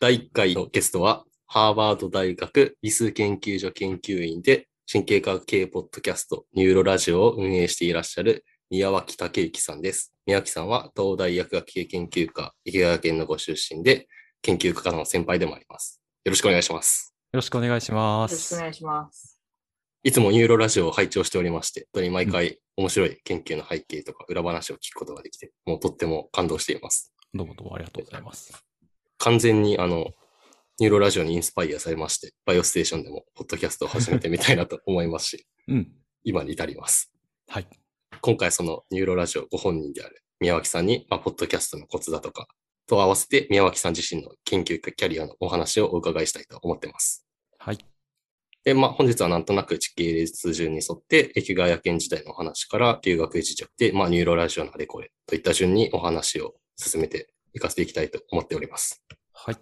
第1回のゲストは、ハーバード大学理数研究所研究員で、神経科学系ポッドキャスト、ニューロラジオを運営していらっしゃる宮脇武之さんです。宮脇さんは東大薬学系研究科池川県のご出身で、研究科の先輩でもあります。よろしくお願いします。よろしくお願いしまよろしくすお。願いします。いつもニューロラジオを拝聴しておりまして、本当に毎回面白い研究の背景とか裏話を聞くことができて、もうとっても感動しています。どうもどうもありがとうございます。完全にあの、ニューロラジオにインスパイアされまして、バイオステーションでもポッドキャストを始めてみたいなと思いますし、うん。今に至ります。はい。今回そのニューロラジオご本人である宮脇さんに、まあ、ポッドキャストのコツだとか、と合わせて宮脇さん自身の研究キャリアのお話をお伺いしたいと思ってます。はい。で、まあ、本日はなんとなく時系列順に沿って、池谷研時代のお話から留学一着で、まあ、ニューロラジオのあれこれといった順にお話を進めていかせていきたいと思っております。はい。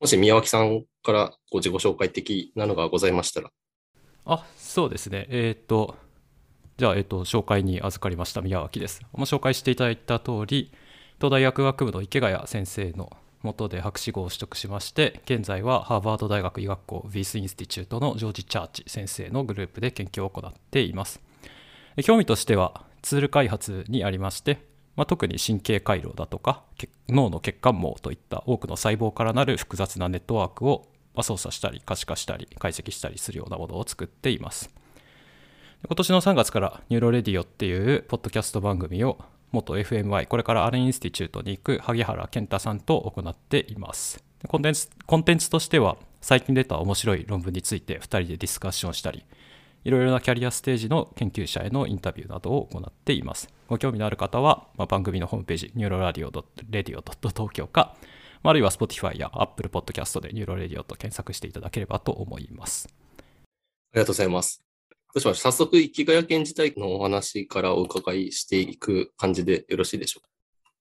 もし宮脇さんからご自己紹介的なのがございましたら、あ、そうですね。えっ、と、じゃあ、えっ、と、紹介に預かりました宮脇です。まあ紹介していただいた通り、東大薬学部の池谷先生の下で博士号を取得しまして、現在はハーバード大学医学校ヴィースインスティチュートのジョージ・チャーチ先生のグループで研究を行っています。で興味としてはツール開発にありまして、まあ、特に神経回路だとか脳の血管網といった多くの細胞からなる複雑なネットワークをま操作したり可視化したり解析したりするようなものを作っています。今年の3月からニューロレディオっていうポッドキャスト番組を元 FMI これから Allen Institute に行く萩原健太さんと行っています。コンテンツコンテンツとしては最近出た面白い論文について2人でディスカッションしたりいろいろなキャリアステージの研究者へのインタビューなどを行っています。ご興味のある方は、まあ、番組のホームページ、ニューロラディオ .radio. 東京か、まああるいは Spotify や Apple Podcast でニューロレディオと検索していただければと思います。ありがとうございます。どうしまし早速、池谷研時代のお話からお伺いしていく感じでよろしいでしょうか？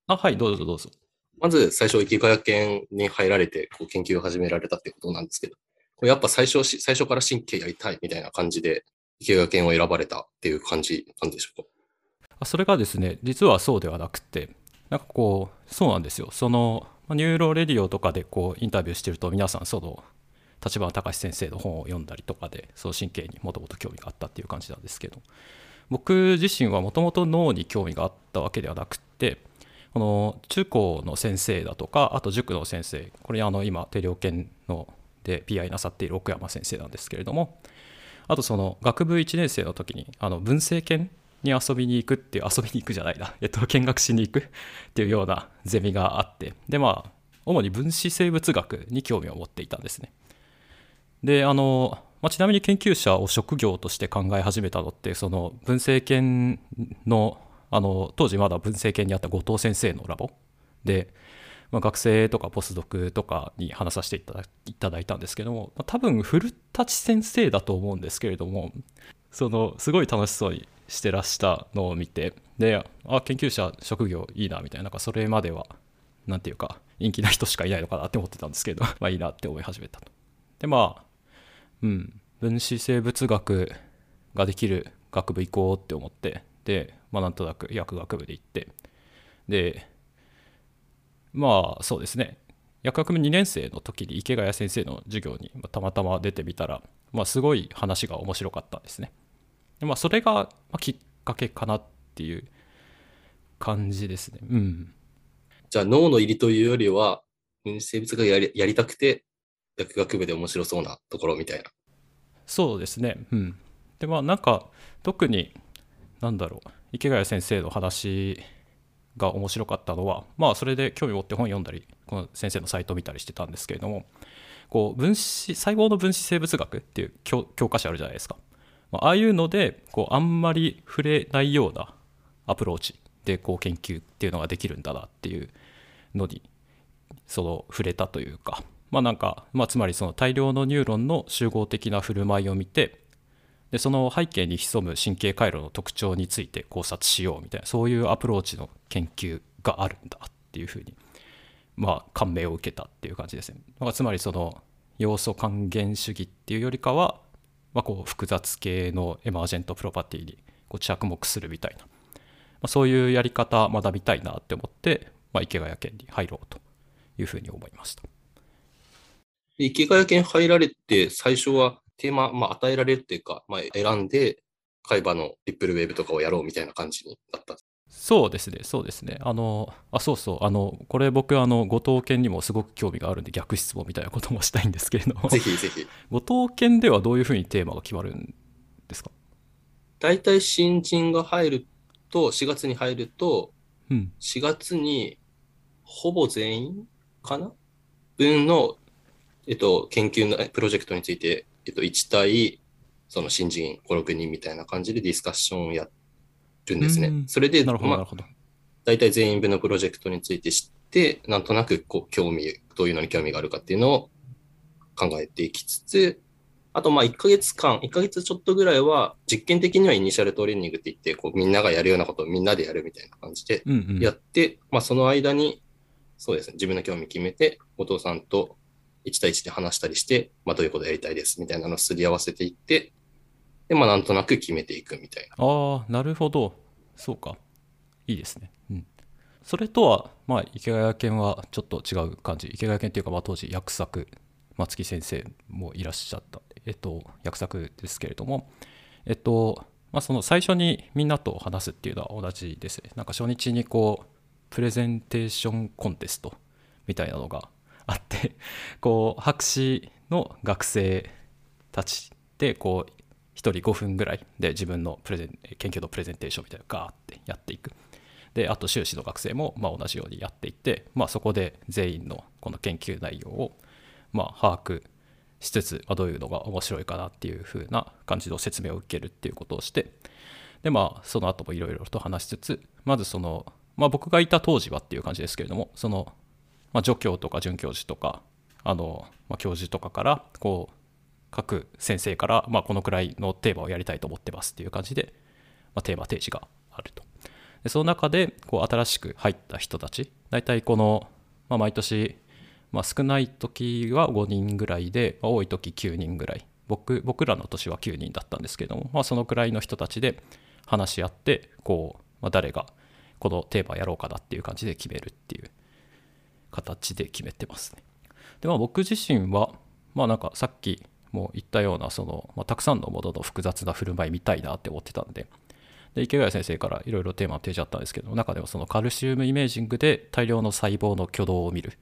あ、はい、どうぞどうぞ。まず最初、池谷研に入られて、こう研究を始められたってことなんですけど、これやっぱ最初し、最初から神経やりたいみたいな感じで、池谷研を選ばれたっていう感じなんでしょうかそれがですね、実はそうではなくて、なんかこう、そうなんですよ。その、ニューロレディオとかでこうインタビューしてると、皆さん、その、立花隆先生の本を読んだりとかで、そう神経にもともと興味があったっていう感じなんですけど、僕自身はもともと脳に興味があったわけではなくて、この中高の先生だとか、あと塾の先生、これあの今、定量研ので PI なさっている奥山先生なんですけれども、あとその学部1年生の時にあの文政研に遊びに行くっていう遊びに行くじゃないな、えっと、見学しに行く っていうようなゼミがあって。でまあ主に分子生物学に興味を持っていたんですね。であの、まあ、ちなみに研究者を職業として考え始めたのってその文政研のあの当時まだ文政研にあった後藤先生のラボで、まあ、学生とかポスドクとかに話させていただいただいたんですけども、まあ多分古舘先生だと思うんですけれどもそのすごい楽しそうにしてらしたのを見てであ研究者職業いいなみたいななんかそれまではなんていうか陰気な人しかいないのかなって思ってたんですけど まあいいなって思い始めたと。でまあうん分子生物学ができる学部行こうって思ってでまあなんとなく薬学部で行ってでまあそうですね薬学部2年生の時に池谷先生の授業にまあたまたま出てみたら、まあ、すごい話が面白かったんですね。でまあ、それがまあきっかけかなっていう感じですね。うん。じゃあ脳の入りというよりは、生物学やりやりたくて、薬学部で面白そうなところみたいな。そうですね。うん。でまあなんか特になんだろう池谷先生の話が面白かったのはまあそれで興味持って本読んだりこの先生のサイトを見たりしてたんですけれどもこう分子細胞の分子生物学っていう教科書あるじゃないですか。まあああいうのでこうあんまり触れないようなアプローチでこう研究っていうのができるんだなっていうのにその触れたというかまあなんか、まあ、つまりその大量のニューロンの集合的な振る舞いを見てでその背景に潜む神経回路の特徴について考察しようみたいなそういうアプローチの研究があるんだっていうふうにまあ感銘を受けたっていう感じですね。まあ、つまりその要素還元主義っていうよりかは、まあ、こう複雑系のエマージェントプロパティにこう着目するみたいな、まあ、そういうやり方学びたいなって思って、まあ、池谷県に入ろうというふうに思いました。で池谷研入られて、最初はテーマ、まあ、与えられるっていうか、まあ、選んで、海馬のリップルウェーブとかをやろうみたいな感じになった。そうですね、そうですね。あの、あ、そうそう、あの、これ僕、あの、後藤研にもすごく興味があるんで、逆質問みたいなこともしたいんですけれども、ぜひぜひ。後藤研ではどういうふうにテーマが決まるんですか？大体新人が入ると、4月に入ると、うん。4月にほぼ全員かな？分の、えっと、研究のえプロジェクトについて、えっと、1対、その新人5、6人みたいな感じでディスカッションをやるんですねうん。それで、なるほど。大体全員分のプロジェクトについて知って、なんとなくこう興味、どういうのに興味があるかっていうのを考えていきつつ、あとまあ1ヶ月間、1ヶ月ちょっとぐらいは実験的にはイニシャルトレーニングって言って、こうみんながやるようなことをみんなでやるみたいな感じでうんうん。やって、まあその間に、そうですね、自分の興味決めて、後藤さんと1対1で話したりして、まあどういうことやりたいですみたいなのをすり合わせていって、で、まあなんとなく決めていくみたいな。ああ、なるほど。そうか。いいですね。うん。それとは、まあ、池谷研はちょっと違う感じ。池谷研っていうか、まあ、当時、薬作、松木先生もいらっしゃった、えっと、薬作ですけれども、えっと、まあ、その最初にみんなと話すっていうのは同じですね。なんか初日にこう、プレゼンテーションコンテストみたいなのがあって、こう、博士の学生たちで、こう、1人5分ぐらいで自分のプレゼン研究のプレゼンテーションみたいなのガーってやっていく。であと修士の学生もま同じようにやっていって、まあ、そこで全員のこの研究内容をま把握しつつ、まあ、どういうのが面白いかなっていう風な感じの説明を受けるっていうことをしてでまあその後もいろいろと話しつつまずその、まあ、僕がいた当時はっていう感じですけれどもその、まあ、助教とか准教授とかあの、まあ、教授とかからこう各先生から、まあ、このくらいのテーマをやりたいと思ってますっていう感じで、まあ、テーマ提示があると。でその中でこう新しく入った人たち大体この、まあ、毎年、まあ、少ない時は5人ぐらいで、まあ多い時9人ぐらい僕僕らの年は9人だったんですけども、まあ、そのくらいの人たちで話し合ってこう、まあ、誰がこのテーマやろうかなっていう感じで決めるっていう形で決めてますね。でまあ僕自身はまあなんかさっきも言ったようなその、まあ、たくさんのものの複雑な振る舞い見たいなって思ってたんでで池谷先生からいろいろテーマを提示あったんですけど中でもそのカルシウムイメージングで大量の細胞の挙動を見るっ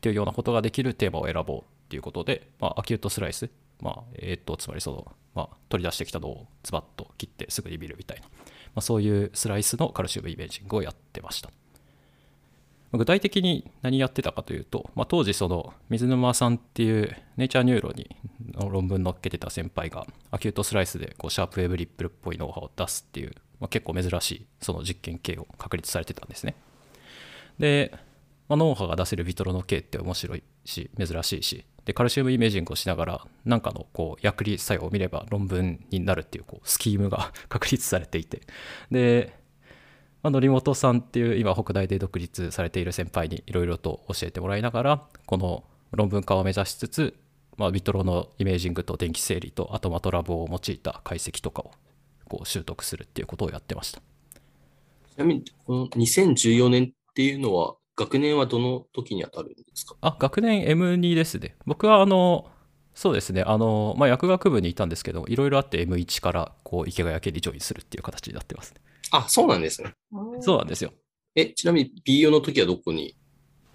ていうようなことができるテーマを選ぼうっていうことで、まあ、アキュートスライス、まあえーっとつまりその、まあ、取り出してきたのをズバッと切ってすぐに見るみたいな、まあ、そういうスライスのカルシウムイメージングをやってました。具体的に何やってたかというと、まあ、当時その水沼さんっていう Nature Neuro にの論文載っけてた先輩が acute slice でこう sharp wave ripple っぽい脳波を出すっていう、まあ、結構珍しいその実験系を確立されてたんですね。で、まあ、脳波が出せる vitro の系って面白いし珍しいしでカルシウム imaging をしながら何かのこう薬理作用を見れば論文になるっていうこうスキームが 確立されていてでまあ、則本さんっていう今北大で独立されている先輩にいろいろと教えてもらいながらこの論文化を目指しつつ、まあ、ビトロのイメージングと電気整理とあとマトラボを用いた解析とかをこう習得するっていうことをやってました。ちなみに、この2014年っていうのは、学年はどの時に当たるんですか？あ学年 M2 ですね。僕はあのそうですね。あの、まあ、薬学部にいたんですけどいろいろあって M1 からこう池谷家にジョインするっていう形になってますねあ、そうなんですね。そうなんですよえ、ちなみに B 用の時はどこに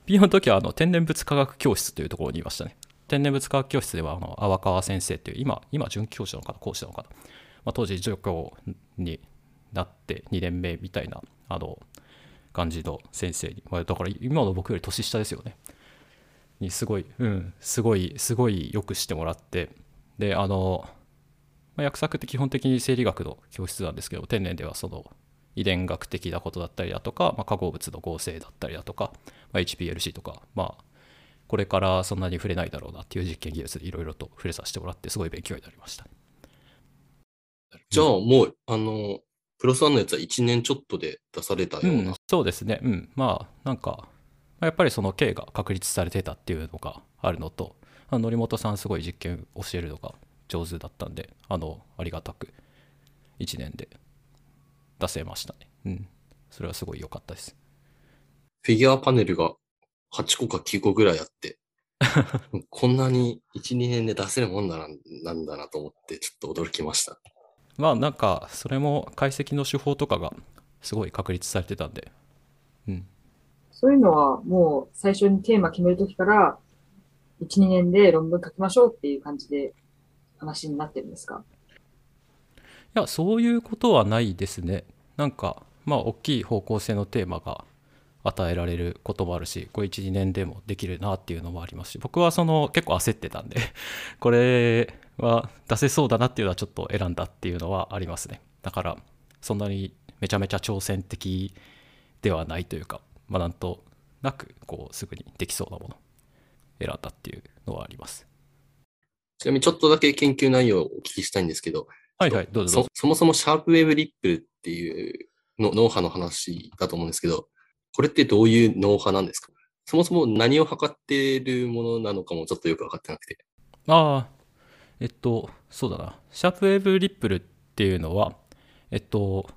？B の時はあの天然物科学教室というところにいましたね。天然物科学教室ではあの淡川先生っていう今、今准教授なのかな、講師なのかな、まあ、当時助教になって2年目みたいなあの感じの先生に、まあ、だから今の僕より年下ですよね。にすごい、うん、すごい、すごいよくしてもらって、で、あの、まあ、薬作って基本的に生理学の教室なんですけど、天然ではその遺伝学的なことだったりだとか、まあ、化合物の合成だったりだとか、まあ、HPLC とか、まあ、これからそんなに触れないだろうなっていう実験技術でいろいろと触れさせてもらって、すごい勉強になりました。じゃあもう、あの、プロスワンのやつは1年ちょっとで出されたような。うん、そうですね。うん。まあ、なんか、まあやっぱりその K が確立されてたっていうのがあるのと、則本さんすごい実験教えるのが上手だったんで、あの、ありがたく1年で出せましたね。うん。それはすごい良かったです。フィギュアパネルが8個か9個ぐらいあって、こんなに1、2年で出せるもんだななんだなと思って、ちょっと驚きました。まあなんかそれも解析の手法とかがすごい確立されてたんで、うん、そういうのはもう最初にテーマ決めるときから、1、2年で論文書きましょうっていう感じで話になってるんですか？いやそういうことはないですね。なんかまあ大きい方向性のテーマが与えられることもあるしこれ12年でもできるなっていうのもありますし僕はその結構焦ってたんで これは出せそうだなっていうのはちょっと選んだっていうのはありますね。だからそんなにめちゃめちゃ挑戦的ではないというかまあなんとなくこうすぐにできそうなもの選んだっていうのはあります。ちなみにちょっとだけ研究内容をお聞きしたいんですけど、はいはいどうぞどうぞそそもそもシャープウェーブリップルっていうの脳波の話だと思うんですけど、これってどういう脳波なんですか？そもそも何を測っているものなのかもちょっとよくわかってなくて。ああ、えっと、そうだな。シャープウェーブリップルっていうのは、えっと、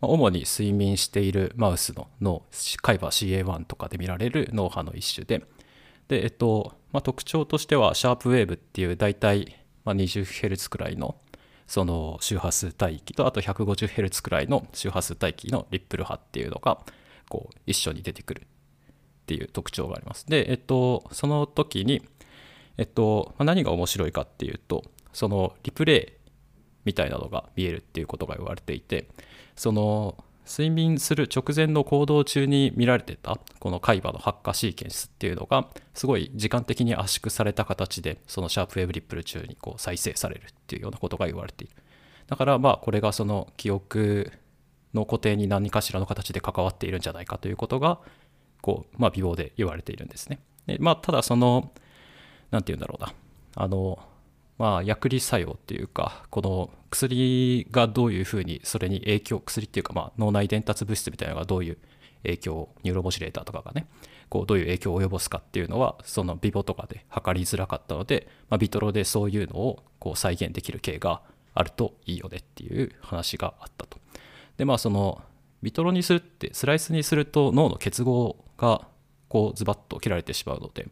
まあ主に睡眠しているマウスの脳、海馬 CA1 とかで見られる脳波の一種で、で、えっと、まあ、特徴としては、シャープウェーブっていう大体、まあ、20Hz くらいのその周波数帯域とあと 150Hz くらいの周波数帯域のリップル波っていうのがこう一緒に出てくるっていう特徴があります。で、えっと、その時に、えっと、何が面白いかっていうと、そのリプレイみたいなのが見えるっていうことが言われていて、その睡眠する直前の行動中に見られてたこの海馬の発火シーケンスっていうのがすごい時間的に圧縮された形でそのシャープウェブリップル中にこう再生されるっていうようなことが言われている。だからまあこれがその記憶の固定に何かしらの形で関わっているんじゃないかということがこうまあ微妙で言われているんですね。でまあただそのなんて言うんだろうな。あのまあ薬理作用っていうかこの薬がどういうふうにそれに影響薬っていうかまあ脳内伝達物質みたいなのがどういう影響をニューロモジュレーターとかがねこうどういう影響を及ぼすかっていうのはそのビボとかで測りづらかったので、まあ、ビトロでそういうのをこう再現できる系があるといいよねっていう話があったと。でまあそのビトロにするってスライスにすると脳の結合がこうズバッと切られてしまうので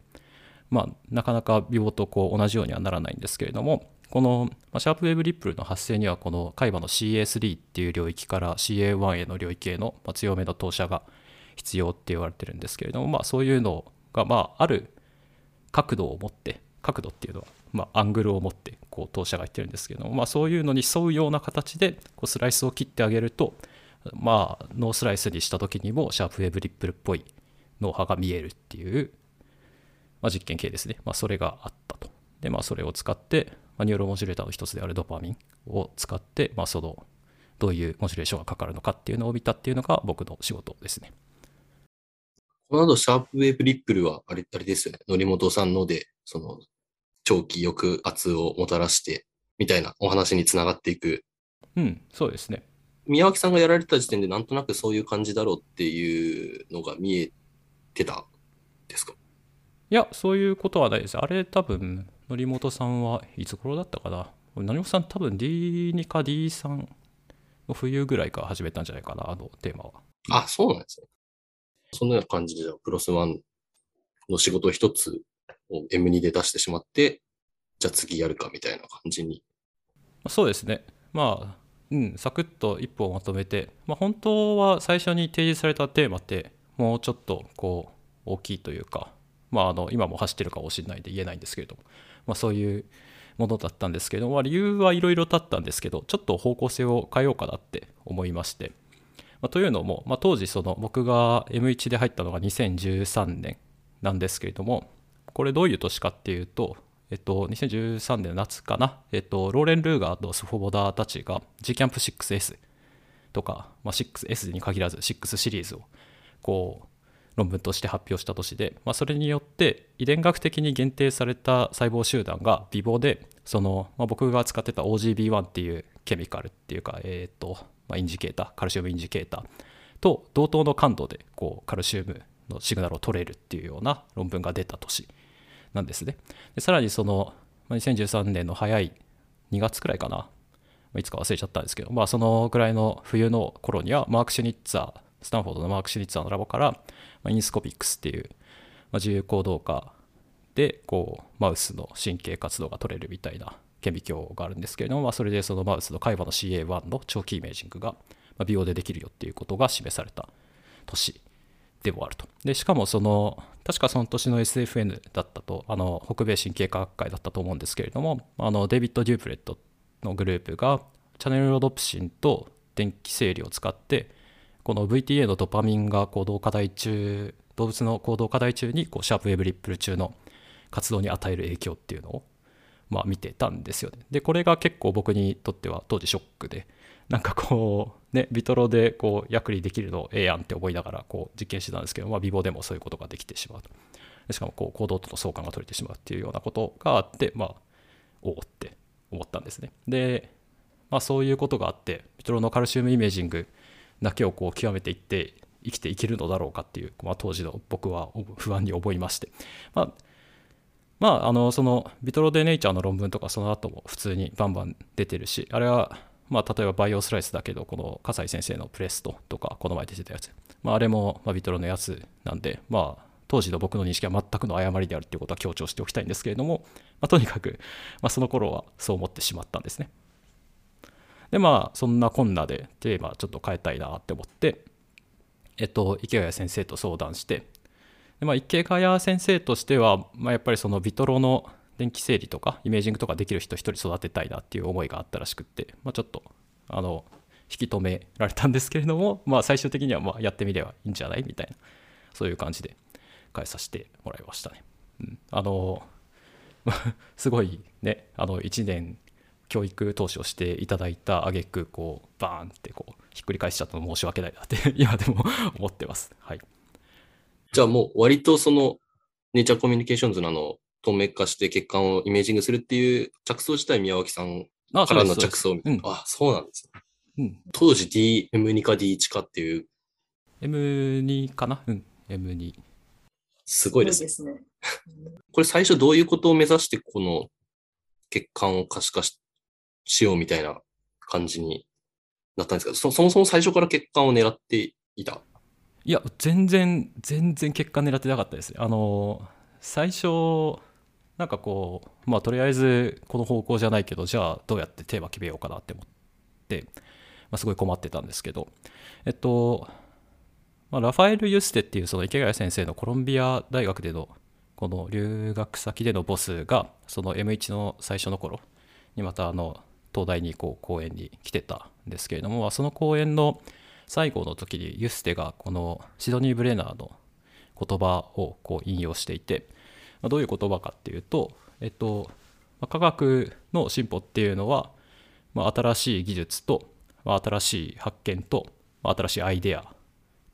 まあ、なかなか病とこう同じようにはならないんですけれどもこのまシャープウェブリップルの発生にはこの海馬の CA3 っていう領域から CA1 への領域への強めの投射が必要って言われてるんですけれども、まあ、そういうのがまあある角度を持って角度っていうのはまあアングルを持ってこう投射がいってるんですけれども、まあ、そういうのに沿うような形でこうスライスを切ってあげるとまあ脳スライスにした時にも sharp wave ripple っぽい脳波が見えるっていうまあ、実験系ですね、まあ、それがあったと。で、まあ、それを使って、まあ、 neuromodulator の一つであるドパミンを使って、まあ、そのどういう modulation がかかるのかっていうのを見たっていうのが僕の仕事ですね。この後、 sharp wave ripple はあれ、あれですよね。則本さんので、その、長期抑圧をもたらして、みたいなお話につながっていく。うん、そうですね。宮脇さんがやられてた時点でなんとなくそういう感じだろうっていうのが見えてたんですか？いや、そういうことはないです。あれ、多分則本さんはいつ頃だったかな。則本さん、多分 D2 か D3 の冬ぐらいから始めたんじゃないかな、あのテーマは。あ、そうなんですね。そんなような感じで、プロスワンの仕事一つを M2 で出してしまって、じゃあ次やるかみたいな感じに。そうですね。まあ、うん、サクッと一本まとめて、まあ、本当は最初に提示されたテーマって、もうちょっとこう大きいというか、まあ、あの今も走ってるかもしれないで言えないんですけれども、まあ、そういうものだったんですけど、まあ、理由はいろいろだったんですけど、ちょっと方向性を変えようかなって思いまして、まあ、というのも、まあ、当時その僕が M1 で入ったのが2013年なんですけれども、これどういう年かっていうと、えっと、2013年の夏かな、えっと、ローレン・ルーガーとスフォボダーたちが G キャンプ 6S とか、まあ、6S に限らず6シリーズをこう論文として発表した年で、まあ、それによって遺伝学的に限定された細胞集団が微母でその、まあ、僕が使ってた OGB1 っていうケミカルっていうか、えーとまあ、インジケーターカルシウムインジケーターと同等の感度でこうカルシウムのシグナルを取れるっていうような論文が出た年なんですね。でさらにその2013年の早い2月くらいかな、いつか忘れちゃったんですけど、まあ、そのぐらいの冬の頃にはマーク・シュニッツァースタンフォードのマーク・シュニッツァーのラボから、まあインスコピックスっていう、まあ、自由行動化でこうマウスの神経活動が取れるみたいな顕微鏡があるんですけれども、まあ、それでそのマウスの海馬の CA1 の長期イメージングが美容でできるよっていうことが示された年でもあると。でしかもその確かその年の SFN だったとあの北米神経科学会だったと思うんですけれどもあの David Dupret のグループがチャネルロドプシンと電気生理を使ってこの VTA のドパミンが行動課題中動物の行動課題中にこう sharp wave ripple 中の活動に与える影響っていうのをまあ見てたんですよね。でこれが結構僕にとっては当時ショックでなんかこうねビトロでこう役にできるのええやんって思いながらこう実験してたんですけど、まあ、ビボでもそういうことができてしまうと。しかもこう行動との相関が取れてしまうっていうようなことがあってまあおおって思ったんですね。でまあそういうことがあってビトロのカルシウムイメージングだけをこう極めていって生きていけるのだろうかっていう、まあ、当時の僕は不安に思いまして、まあ、まあ、あのそのビトロデネイチャーの論文とかその後も普通にバンバン出てるしあれはまあ例えばバイオスライスだけどこの笠井先生のプレストとかこの前出てたやつ、まあ、あれもまビトロのやつなんでまあ当時の僕の認識は全くの誤りであるということは強調しておきたいんですけれども、まあ、とにかく、まあ、その頃はそう思ってしまったんですね。でまあそんなこんなでテーマちょっと変えたいなって思ってえっと池谷先生と相談してで、まあ、池谷先生としては、まあ、やっぱりそのビトロの電気整理とかイメージングとかできる人一人育てたいなっていう思いがあったらしくって、まあ、ちょっとあの引き止められたんですけれども、まあ、最終的にはまやってみればいいんじゃないみたいなそういう感じで返させてもらいましたね。うん、あの すごいねあの1年教育投資をしていただいた挙句こうバーンってこうひっくり返しちゃったの申し訳ないなって 今でも思ってます。はい。じゃあもう割とそのネイチャーコミュニケーションズのあの透明化して血管をイメージングするっていう着想自体宮脇さんからの着想みたいな。あ、そうなんですね。うん、当時 DM2 か D1 かっていう。M2 かな？うん、M2。すごいですね。すねこれ最初どういうことを目指してこの血管を可視化ししようみたいな感じになったんですかそそもそも最初から血管を狙っていた？いや全然全然血管狙ってなかったですあの最初なんかこうまあとりあえずこの方向じゃないけどじゃあどうやってテーマ決めようかなって思って、まあ、すごい困ってたんですけど。えっと、まあ、ラファエル・ユステっていうその池谷先生のコロンビア大学でのこの留学先でのボスがその M1 の最初の頃にまたあの東大にこう講演に来てたんですけれどもその講演の最後の時にユステがこのシドニー・ブレナーの言葉をこう引用していて、どういう言葉かっていうと、えっと、科学の進歩っていうのは、まあ、新しい技術と、まあ、新しい発見と、まあ、新しいアイデア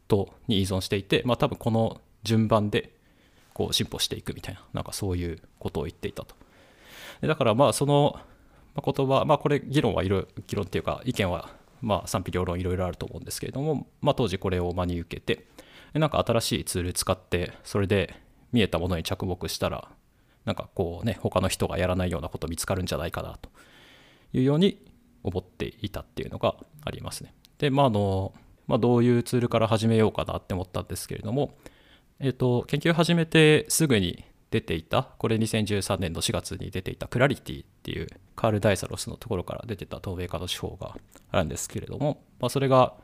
とに依存していて、まあ、多分この順番でこう進歩していくみたいななんかそういうことを言っていたと。だからまあその言葉、まあ、これ議論はいろ議論っていうか意見はまあ賛否両論いろいろあると思うんですけれども、まあ、当時これを真に受けてなんか新しいツール使ってそれで見えたものに着目したらなんかこうね他の人がやらないようなこと見つかるんじゃないかなというように思っていたっていうのがありますね。でまああの、まあ、どういうツールから始めようかなって思ったんですけれども、えっ、ー、と研究始めてすぐに出ていたこれ2013年の4月に出ていたクラリティっていうカール・ダイサロスのところから出てた透明化の手法があるんですけれども、まあ、それが、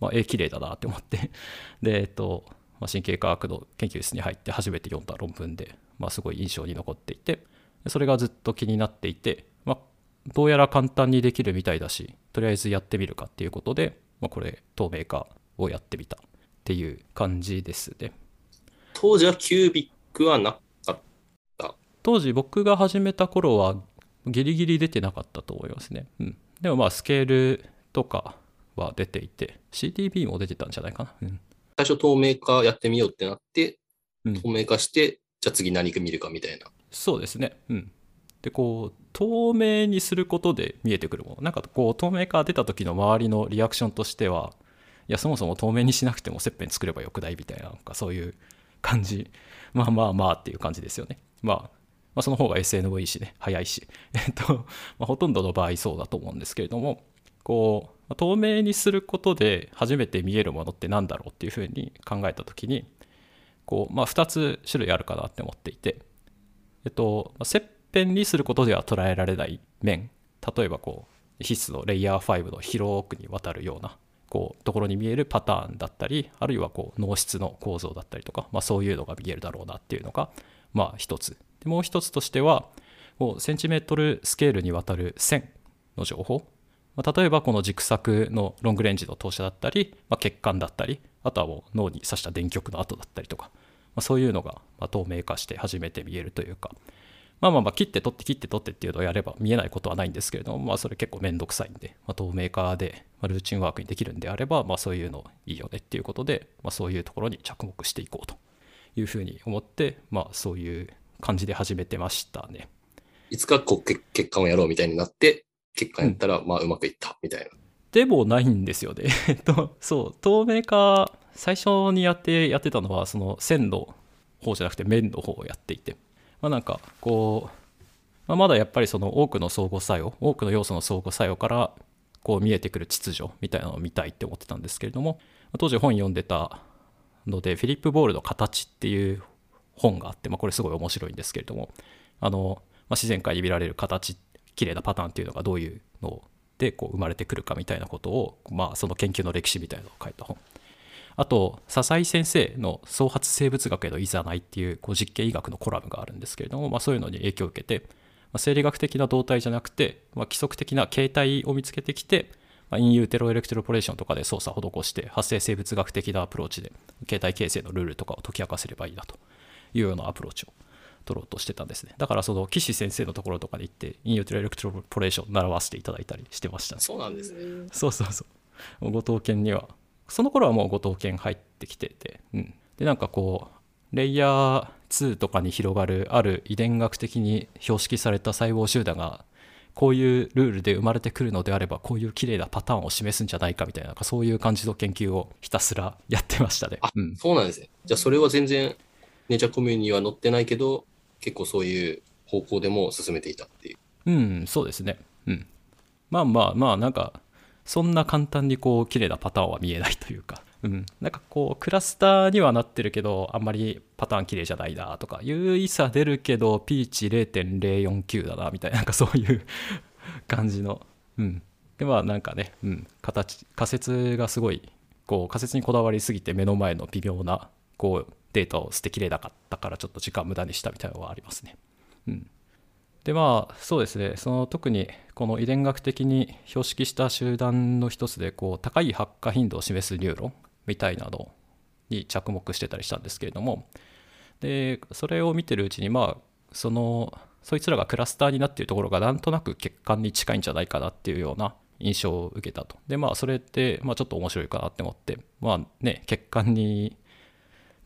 まあ、え綺麗だなって思って。で、えっとまあ、神経科学の研究室に入って初めて読んだ論文で、まあ、すごい印象に残っていてそれがずっと気になっていて、まあ、どうやら簡単にできるみたいだしとりあえずやってみるかっていうことで、まあ、これ透明化をやってみたっていう感じですね。当時はキュービックはな当時僕が始めた頃はギリギリ出てなかったと思いますね。うん、でもまあスケールとかは出ていて CTB も出てたんじゃないかな。うん、最初透明化やってみようってなって、うん、透明化してじゃあ次何か見るかみたいな。そうですね。うん。でこう透明にすることで見えてくるものなんかこう透明化出た時の周りのリアクションとしてはいやそもそも透明にしなくても切片作ればよくないみたいななんかそういう感じまあまあまあっていう感じですよねまあまあ、その方が SNV いいしね、早いし、えっと、まあ、ほとんどの場合そうだと思うんですけれども、こう、透明にすることで初めて見えるものって何だろうっていうふうに考えた時に、こう、まあ、2つ種類あるかなって思っていて、えっと、切片にすることでは捉えられない面。例えばこう必須のレイヤー5の広くにわたるようなこうところに見えるパターンだったりあるいはこう脳室の構造だったりとか、まあ、そういうのが見えるだろうなっていうのがまあ一つ。でもう一つとしてはこうセンチメートルスケールにわたる線の情報、まあ、例えばこの軸索のロングレンジの投射だったり、まあ、血管だったりあとはもう脳に刺した電極の跡だったりとか、まあ、そういうのがま透明化して初めて見えるというか。まあまあまあ切って取って切って取ってっていうのをやれば見えないことはないんですけれども、まあそれ結構めんどくさいんで、まあ、透明化で、まルーチンワークにできるんであれば、まあそういうのいいよねっていうことで、まあそういうところに着目していこうというふうに思って、まあそういう感じで始めてましたね。いつかこう結果をやろうみたいになって、結果やったらまあうまくいったみたいな。うん、でもないんですよね。えっと、そう、透明化、最初にやってやってたのは、その線の方じゃなくて面の方をやっていて、まあ、なんかこう、まあ、まだやっぱりその多くの相互作用多くの要素の相互作用からこう見えてくる秩序みたいなのを見たいって思ってたんですけれども当時本読んでたのでフィリップ・ボールの形っていう本があって、まあ、これすごい面白いんですけれどもあの、まあ、自然界に見られる形綺麗なパターンっていうのがどういうのでこう生まれてくるかみたいなことを、まあ、その研究の歴史みたいなのを書いた本。あと笹井先生の創発生物学へのいざないっていうこう実験医学のコラムがあるんですけれども、まあ、そういうのに影響を受けて、まあ、生理学的な動態じゃなくて、まあ、規則的な形態を見つけてきて、まあ、 in utero electroporation とかで操作を施して発生生物学的なアプローチで形態形成のルールとかを解き明かせればいいなと。いうようなアプローチを取ろうとしてたんですね。だからその岸先生のところとかで行って in utero electroporation 習わせていただいたりしてました、ね、そうなんですね。そうそうそう。後藤健にはその頃はもう後藤健入ってきてて、うん、でなんかこうレイヤー2とかに広がるある遺伝学的に標識された細胞集団がこういうルールで生まれてくるのであればこういう綺麗なパターンを示すんじゃないかみたいなそういう感じの研究をひたすらやってましたね。あ、うん、そうなんですね。じゃあそれは全然ネチャーコミュには載ってないけど結構そういう方向でも進めていたっていう。うん、そうですね。うん。まあまあまあなんかそんな簡単にこう綺麗なパターンは見えないというか、うん、なんかこうクラスターにはなってるけどあんまりパターン綺麗じゃないなとか優位差出るけどピーチ0.049だなみたいななんかそういう 感じの、うん、でまあなんかね、うん、形仮説がすごいこう仮説にこだわりすぎて目の前の微妙なこうデータを捨てきれなかったからちょっと時間無駄にしたみたいなのはありますね。うん。でまあそうですね。その特にこの遺伝学的に標識した集団の一つでこう高い発火頻度を示すニューロンみたいなのに着目してたりしたんですけれども。でそれを見てるうちにまあそのそいつらがクラスターになっているところがなんとなく血管に近いんじゃないかなっていうような印象を受けたと。でまあそれってまあちょっと面白いかなって思って。まあね血管に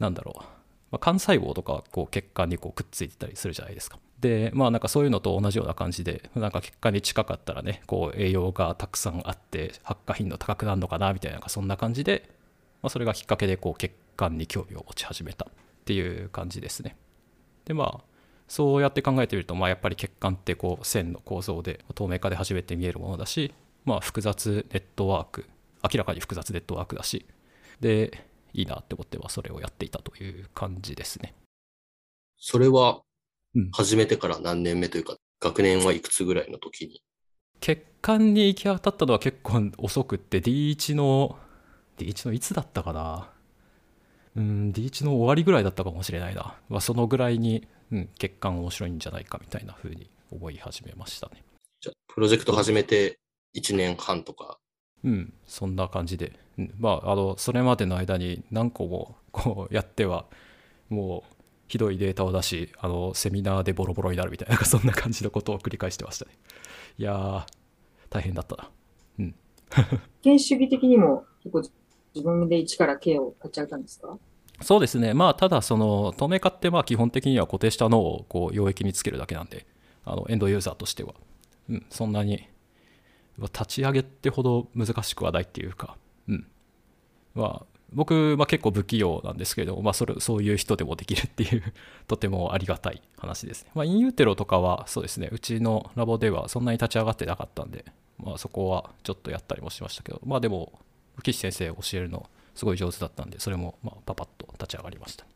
なんだろう、まあ、幹細胞とかこう血管にこうくっついてたりするじゃないですか。でまあなんかそういうのと同じような感じでなんか結果に近かったらねこう栄養がたくさんあって発火頻度高くなるのかなみたいなそんな感じで、まあ、それがきっかけでこう血管に興味を持ち始めたっていう感じですね。でまあそうやって考えてみると、まあ、やっぱり血管ってこう線の構造で透明化で初めて見えるものだし、まあ、複雑ネットワーク明らかに複雑ネットワークだし。でいいなって思ってはそれをやっていたという感じですね。それは始めてから何年目というか、学年はいくつぐらいの時に？血管に行き当たったのは結構遅くって D1 の D1 のいつだったかな？うん D1 の終わりぐらいだったかもしれないな、まあ、そのぐらいに、うん、血管面白いんじゃないかみたいな風に思い始めましたね。じゃプロジェクト始めて1年半とか。うんそんな感じで、うん、まああのそれまでの間に何個もこうやってはもうひどいデータを出しあのセミナーでボロボロになるみたいなそんな感じのことを繰り返してましたね。いやー大変だった。なうん。原主義的にも結構自分で一から K を立ち上げたんですか？そうですね。まあただその透明化ってまあ基本的には固定したのをこう溶液につけるだけなんであのエンドユーザーとしては、うん、そんなに立ち上げってほど難しくはないっていうか。うんまあ僕、まあ、結構不器用なんですけれども、まあ、それ そういう人でもできるっていう とてもありがたい話ですね。まあ、インユーテロとかはそうですね、うちのラボではそんなに立ち上がってなかったんで、まあ、そこはちょっとやったりもしましたけど、まあでも、岸先生教えるのすごい上手だったんで、それもまあパパッと立ち上がりました。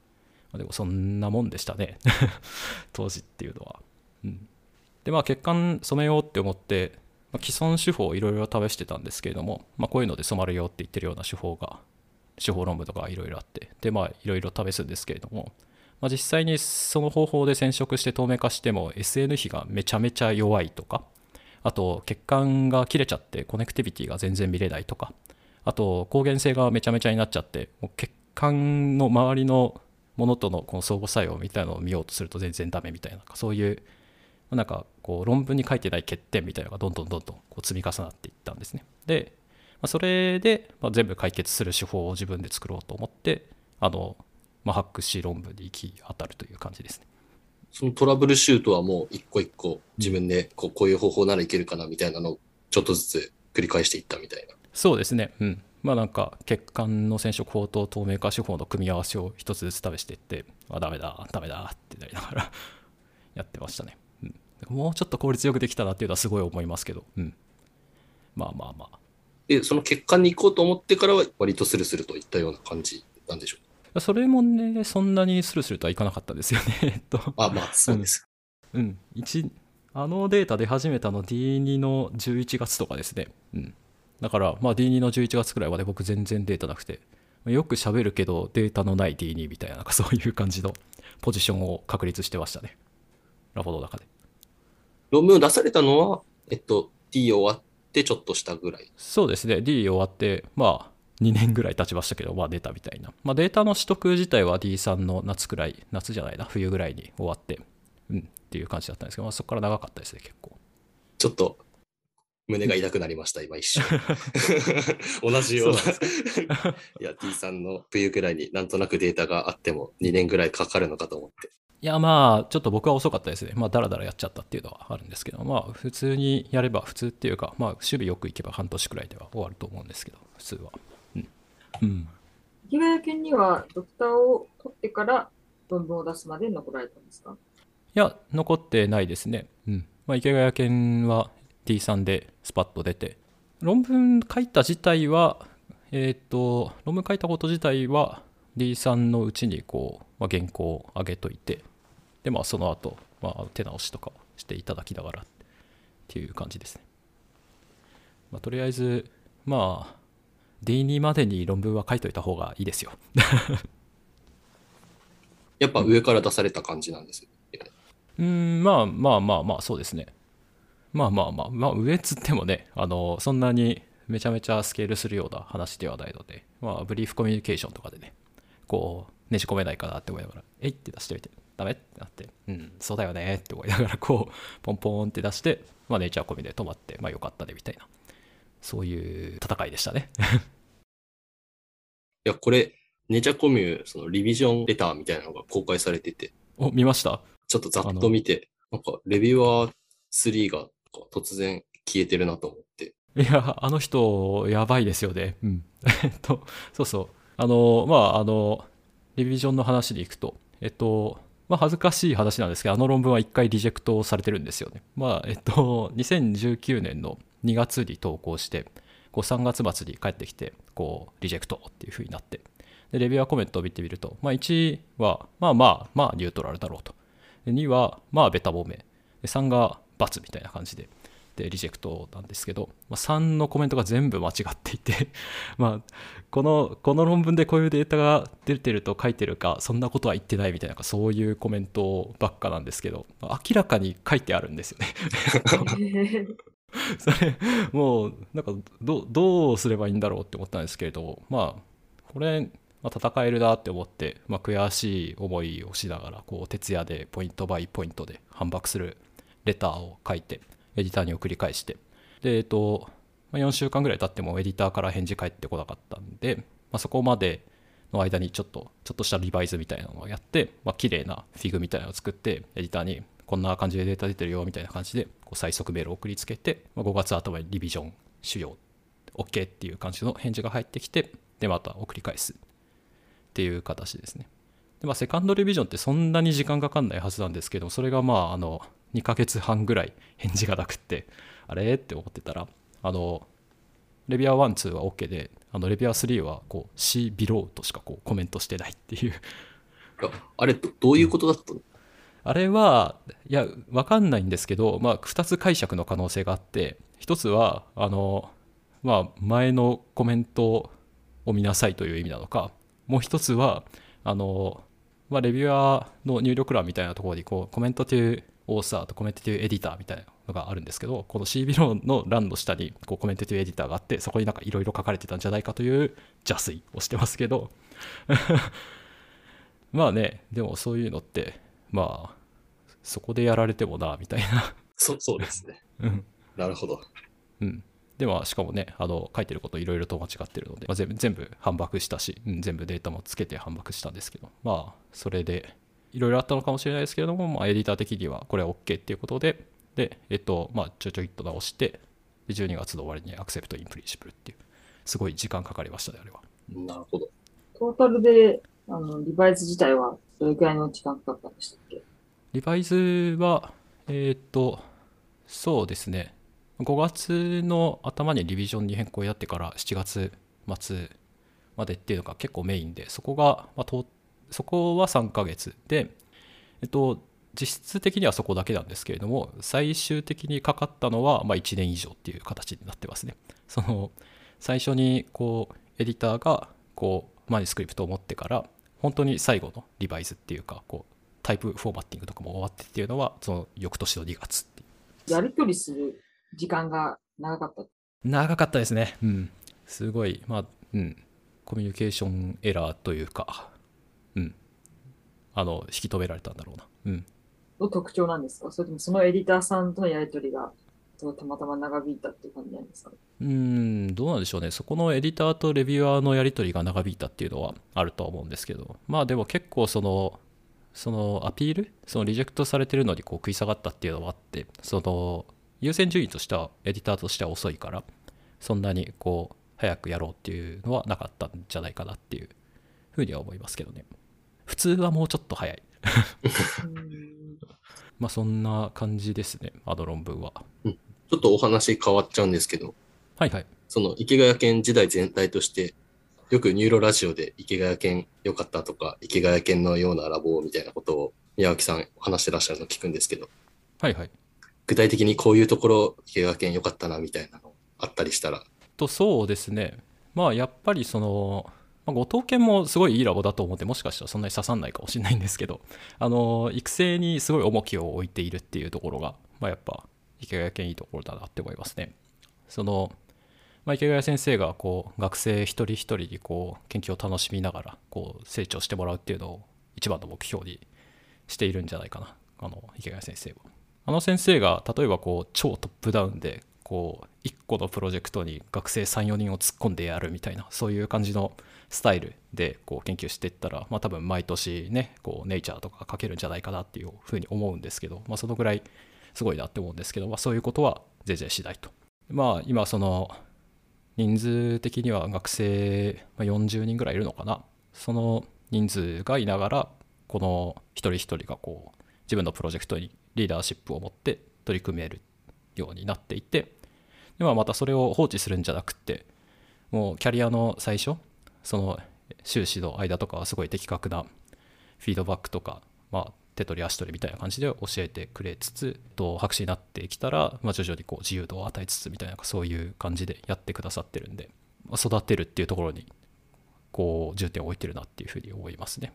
あ、でもそんなもんでしたね 当時っていうのは、うん、でまあ血管染めようって思って、まあ、既存手法をいろいろ試してたんですけれども、まあ、こういうので染まるよって言ってるような手法が手法論文とかいろいろあって。でまあいろいろ試すんですけれども、まあ、実際にその方法で染色して透明化しても SN 比がめちゃめちゃ弱いとか。あと血管が切れちゃってコネクティビティが全然見れないとか。あと抗原性がめちゃめちゃになっちゃってもう血管の周りのものとのこの相互作用みたいなのを見ようとすると全然ダメみたいな。そういうなんかこう論文に書いてない欠点みたいなのがどんどんどんどんこう積み重なっていったんですね。で、まあ、それでまあ全部解決する手法を自分で作ろうと思ってあの、まあ、博士論文に行き当たるという感じですね。そのトラブルシュートはもう一個一個自分でこうこういう方法ならいけるかなみたいなのをちょっとずつ繰り返していったみたいな。そうですね。うん。まあなんか血管の染色法と透明化手法の組み合わせを一つずつ試していってあダメだダメだってなりながら やってましたね、うん、もうちょっと効率よくできたなっていうのはすごい思いますけど、うん、まあまあまあで、その血管に行こうと思ってからは割とスルスルといったような感じなんでしょう。それもねそんなにスルスルとはいかなかったですよね。えっと。か。あ、まあそうです。うん。一あのデータ出始めたの D2 の11月とかですね。うん。だからまあ D2 の11月くらいまで僕全然データなくて。よく喋るけどデータのない D2 みたいななんか そういう感じのポジションを確立してましたね。ラボの中で。論文を出されたのは、えっと、T 終わってちょっとしたぐらい。そうですね D 終わってまあ2年ぐらい経ちましたけど、まあ、出たみたいな、まあ、データの取得自体は D3 の夏くらい夏じゃないな冬ぐらいに終わってうんっていう感じだったんですけど、まあ、そこから長かったですね結構ちょっと胸が痛くなりました、今一瞬。同じような。いや、T さんの冬ぐらいになんとなくデータがあっても2年ぐらいかかるのかと思って。いやまあちょっと僕は遅かったですね。まあだらだらやっちゃったっていうのはあるんですけどまあ普通にやれば普通っていうかまあ守備よくいけば半年くらいでは終わると思うんですけど普通は。うん、うん、池谷県にはドクターを取ってから論文を出すまで残られたんですか？いや残ってないですね。うん。まあ池谷県は T3 でスパッと出て。論文書いた自体はえっ、と論文書いたこと自体は D3 のうちにこう、まあ、原稿を上げといてでまあその後、まあ手直しとかしていただきながらっていう感じですね、まあ、とりあえずまあ D2 までに論文は書いといた方がいいですよ やっぱ上から出された感じなんですよ。うーんまあまあまあまあそうですねまあまあまあまあ上っつってもねあのそんなにめちゃめちゃスケールするような話ではないのでまあブリーフコミュニケーションとかでねこうねじ込めないかなって思いながら「えい!」って出してみて「ダメ?」ってなって「うんそうだよね」って思いながらこうポンポンって出してまあネイチャーコミで止まってまあよかったねみたいなそういう戦いでしたね いや、これ、ネチャコミュそのリビジョンレターみたいなのが公開されてて、お見ました？ちょっとざっと見て、なんか、レビュアー3が突然消えてるなと思って。いや、あの人、やばいですよね。うん。えっと、そうそう。あの、まあ、あの、リビジョンの話でいくと、えっと、まあ、恥ずかしい話なんですけど、あの論文は一回リジェクトされてるんですよね。まあ、えっと、2019年の2月に投稿して、こう3月末に帰ってきて、こう、リジェクトっていう風になって、で、レビューアコメントを見てみると、まあ、1は、まあまあ、まあ、ニュートラルだろうと。2は、まあ、ベタ褒め。3が×みたいな感じで。でリジェクトなんですけど、まあ、3のコメントが全部間違っていて まあこのこの論文でこういうデータが出てると書いてるかそんなことは言ってないみたいなそういうコメントばっかなんですけど明らかに書いてあるんですよね。それもうなんかどどうすればいいんだろうって思ったんですけれどまあこれ、まあ、戦えるなって思って、まあ、悔しい思いをしながらこう徹夜でポイントバイポイントで反駁するレターを書いてエディターに送り返して。でえっと、ま、4週間ぐらい経ってもエディターから返事返ってこなかったんで、まあ、そこまでの間にちょっとちょっとしたリバイズみたいなのをやって、まあ綺麗なフィグみたいなのを作ってエディターにこんな感じでデータ出てるよみたいな感じでこう最速メールを送りつけて、まあ、5月頭にリビジョン主要 OK っていう感じの返事が入ってきてでまた送り返すっていう形ですね。で、まあ、セカンドレビジョンってそんなに時間かかんないはずなんですけどそれがまああの2ヶ月半ぐらい返事がなくってあれ？って思ってたらあのレビュアー1、2は OK で、あのレビュアー3はこう C ビローとしかこうコメントしてないっていう。あれど、どういうことだったの？あれは、いや、わかんないんですけど、まあ、2つ解釈の可能性があって、1つは、あの、まあ、前のコメントを見なさいという意味なのか、もう1つは、あの、まあ、レビュアーの入力欄みたいなところに、こう、コメントというオーサーとコメントというエディターみたいなのがあるんですけど、この C ビロの欄の下にこうコメントというエディターがあって、そこになんかいろいろ書かれてたんじゃないかという邪推をしてますけど、まあね、でもそういうのって、まあ、そこでやられてもな、みたいな。そそうですね。うん。なるほど。うん。でも、しかもね、あの、書いてることいろいろと間違ってるので、まあ、全部、全部反駁したし、うん、全部データもつけて反駁したんですけど、まあ、それで、いろいろあったのかもしれないですけれども、まあ、エディター的にはこれは OK っていうことで、で、えっと、まあ、ちょいちょいっと直して、で12月の終わりにアクセプトインプリンシプルっていう、すごい時間かかりましたね、あれは。なるほど。トータルで、あの、リバイズ自体はどれくらいの時間かかったんでしたっけ？リバイズは、えーっと、そうですね、5月の頭にリビジョンに変更やってから7月末までっていうのが結構メインで、そこが、まあ、とそこは3ヶ月で、えっと、実質的にはそこだけなんですけれども、最終的にかかったのは、まあ、1年以上っていう形になってますね。その、最初に、こう、エディターが、こう、マニュスクリプトを持ってから、本当に最後のリバイズっていうか、こう、タイプフォーマッティングとかも終わってっていうのは、その翌年の2月っていう。やりとりする時間が長かった？長かったですね。うん。すごい、まあ、うん。コミュニケーションエラーというか、うん。あの、引き止められたんだろうな。うん。の特徴なんですか？それともそのエディターさんとのやりとりが、たまたま長引いたっていう感じなんですか？うーん、どうなんでしょうね。そこのエディターとレビュアーのやり取りが長引いたっていうのはあるとは思うんですけど、まあでも結構その、そのアピール？そのリジェクトされてるのにこう食い下がったっていうのはあって、その優先順位としてはエディターとしては遅いから、そんなにこう早くやろうっていうのはなかったんじゃないかなっていうふうには思いますけどね。普通はもうちょっと早い。うん まあそんな感じですね、あの論文は。ちょっとお話変わっちゃうんですけど、はいはい。その池谷県時代全体として、よくニューロラジオで池谷県良かったとか、池谷県のようなラボみたいなことを宮脇さん話してらっしゃるの聞くんですけど、はいはい。具体的にこういうところ池谷県良かったなみたいなのあったりしたら、とそうですねまあやっぱりその、まあ、後藤研もすごいいいラボだと思ってもしかしたらそんなに刺さんないかもしれないんですけど あの育成にすごい重きを置いているっていうところが、まあ、やっぱ池谷研いいところだなって思いますね。その、まあ、池谷先生がこう学生一人一人にこう研究を楽しみながらこう成長してもらうっていうのを一番の目標にしているんじゃないかな。あの池谷先生は。あの先生が例えばこう超トップダウンでこう1個のプロジェクトに学生34人を突っ込んでやるみたいなそういう感じのスタイルでこう研究していったら、まあ、多分毎年ねこうネイチャーとか書けるんじゃないかなっていうふうに思うんですけど、まあ、そのぐらいすごいなって思うんですけど、まあ、そういうことは全然しないと。まあ今その人数的には学生40人ぐらいいるのかなその人数がいながらこの一人一人がこう自分のプロジェクトにリーダーシップを持って取り組めるようになっていてで、まあ、またそれを放置するんじゃなくてもうキャリアの最初その修士の間とかはすごい的確なフィードバックとか、まあ、手取り足取りみたいな感じで教えてくれつつと博士になってきたら、まあ、徐々にこう自由度を与えつつみたいなそういう感じでやってくださってるんで、まあ育てるっていうところにこう重点を置いてるなっていうふうに思いますね。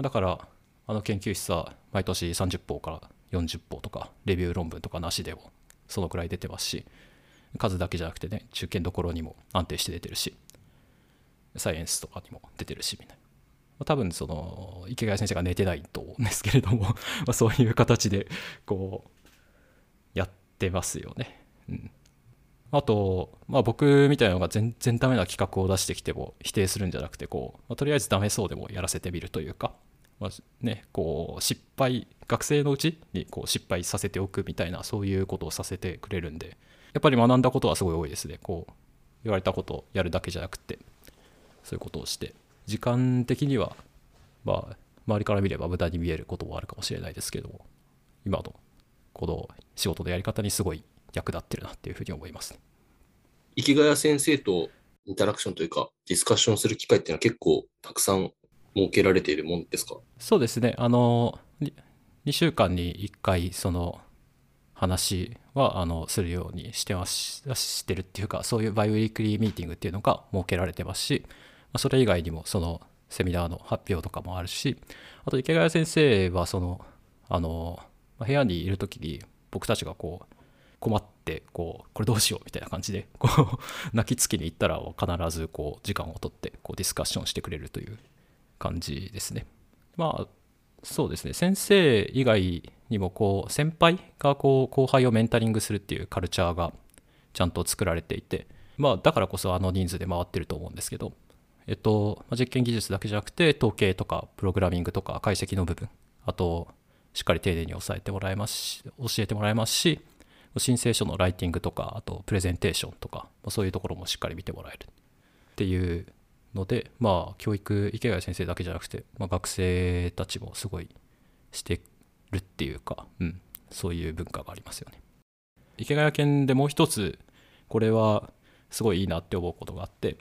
だからあの研究室は毎年30本から40本とかレビュー論文とかなしでもそのくらい出てますし数だけじゃなくてね中堅どころにも安定して出てるしサイエンスとかにも出てるしみたいな。多分その池谷先生が寝てないと思うんですけれども まそういう形でこうやってますよね。うん、あと、まあ、僕みたいなのが全然ダメな企画を出してきても否定するんじゃなくてこう、まあとりあえずダメそうでもやらせてみるというか、まあね、こう失敗学生のうちにこう失敗させておくみたいなそういうことをさせてくれるんでやっぱり学んだことはすごい多いですねこう言われたことをやるだけじゃなくてそういうことをして時間的にはまあ周りから見れば無駄に見えることもあるかもしれないですけども今のこの仕事のやり方にすごい役立ってるなっていうふうに思います。池谷先生とインタラクションというか、ディスカッションする機会っていうのは結構たくさん設けられているもんですか？そうですね。あの、2週間に1回、その、話はあのするようにしてますしてるっていうかそういう biweekly meeting っていうのが設けられてますし、まあ、それ以外にもそのセミナーの発表とかもあるしあと池谷先生はそのあの部屋にいる時に僕たちがこう困ってこうこれどうしようみたいな感じでこう 泣きつきに行ったら必ずこう時間を取ってこうディスカッションしてくれるという感じですね。まあそうですね先生以外にもこう先輩がこう後輩をメンタリングするっていうカルチャーがちゃんと作られていてまあだからこそあの人数で回ってると思うんですけどえっと実験技術だけじゃなくて統計とかプログラミングとか解析の部分。あとしっかり丁寧に抑えてもらえますし教えてもらえますし申請書のライティングとかあとプレゼンテーションとかそういうところもしっかり見てもらえる。っていうのでまあ教育池谷先生だけじゃなくて、まあ、学生たちもすごいしてるっていうか、うん、そういう文化がありますよね。池谷県でもう一つこれはすごいいいなって思うことがあって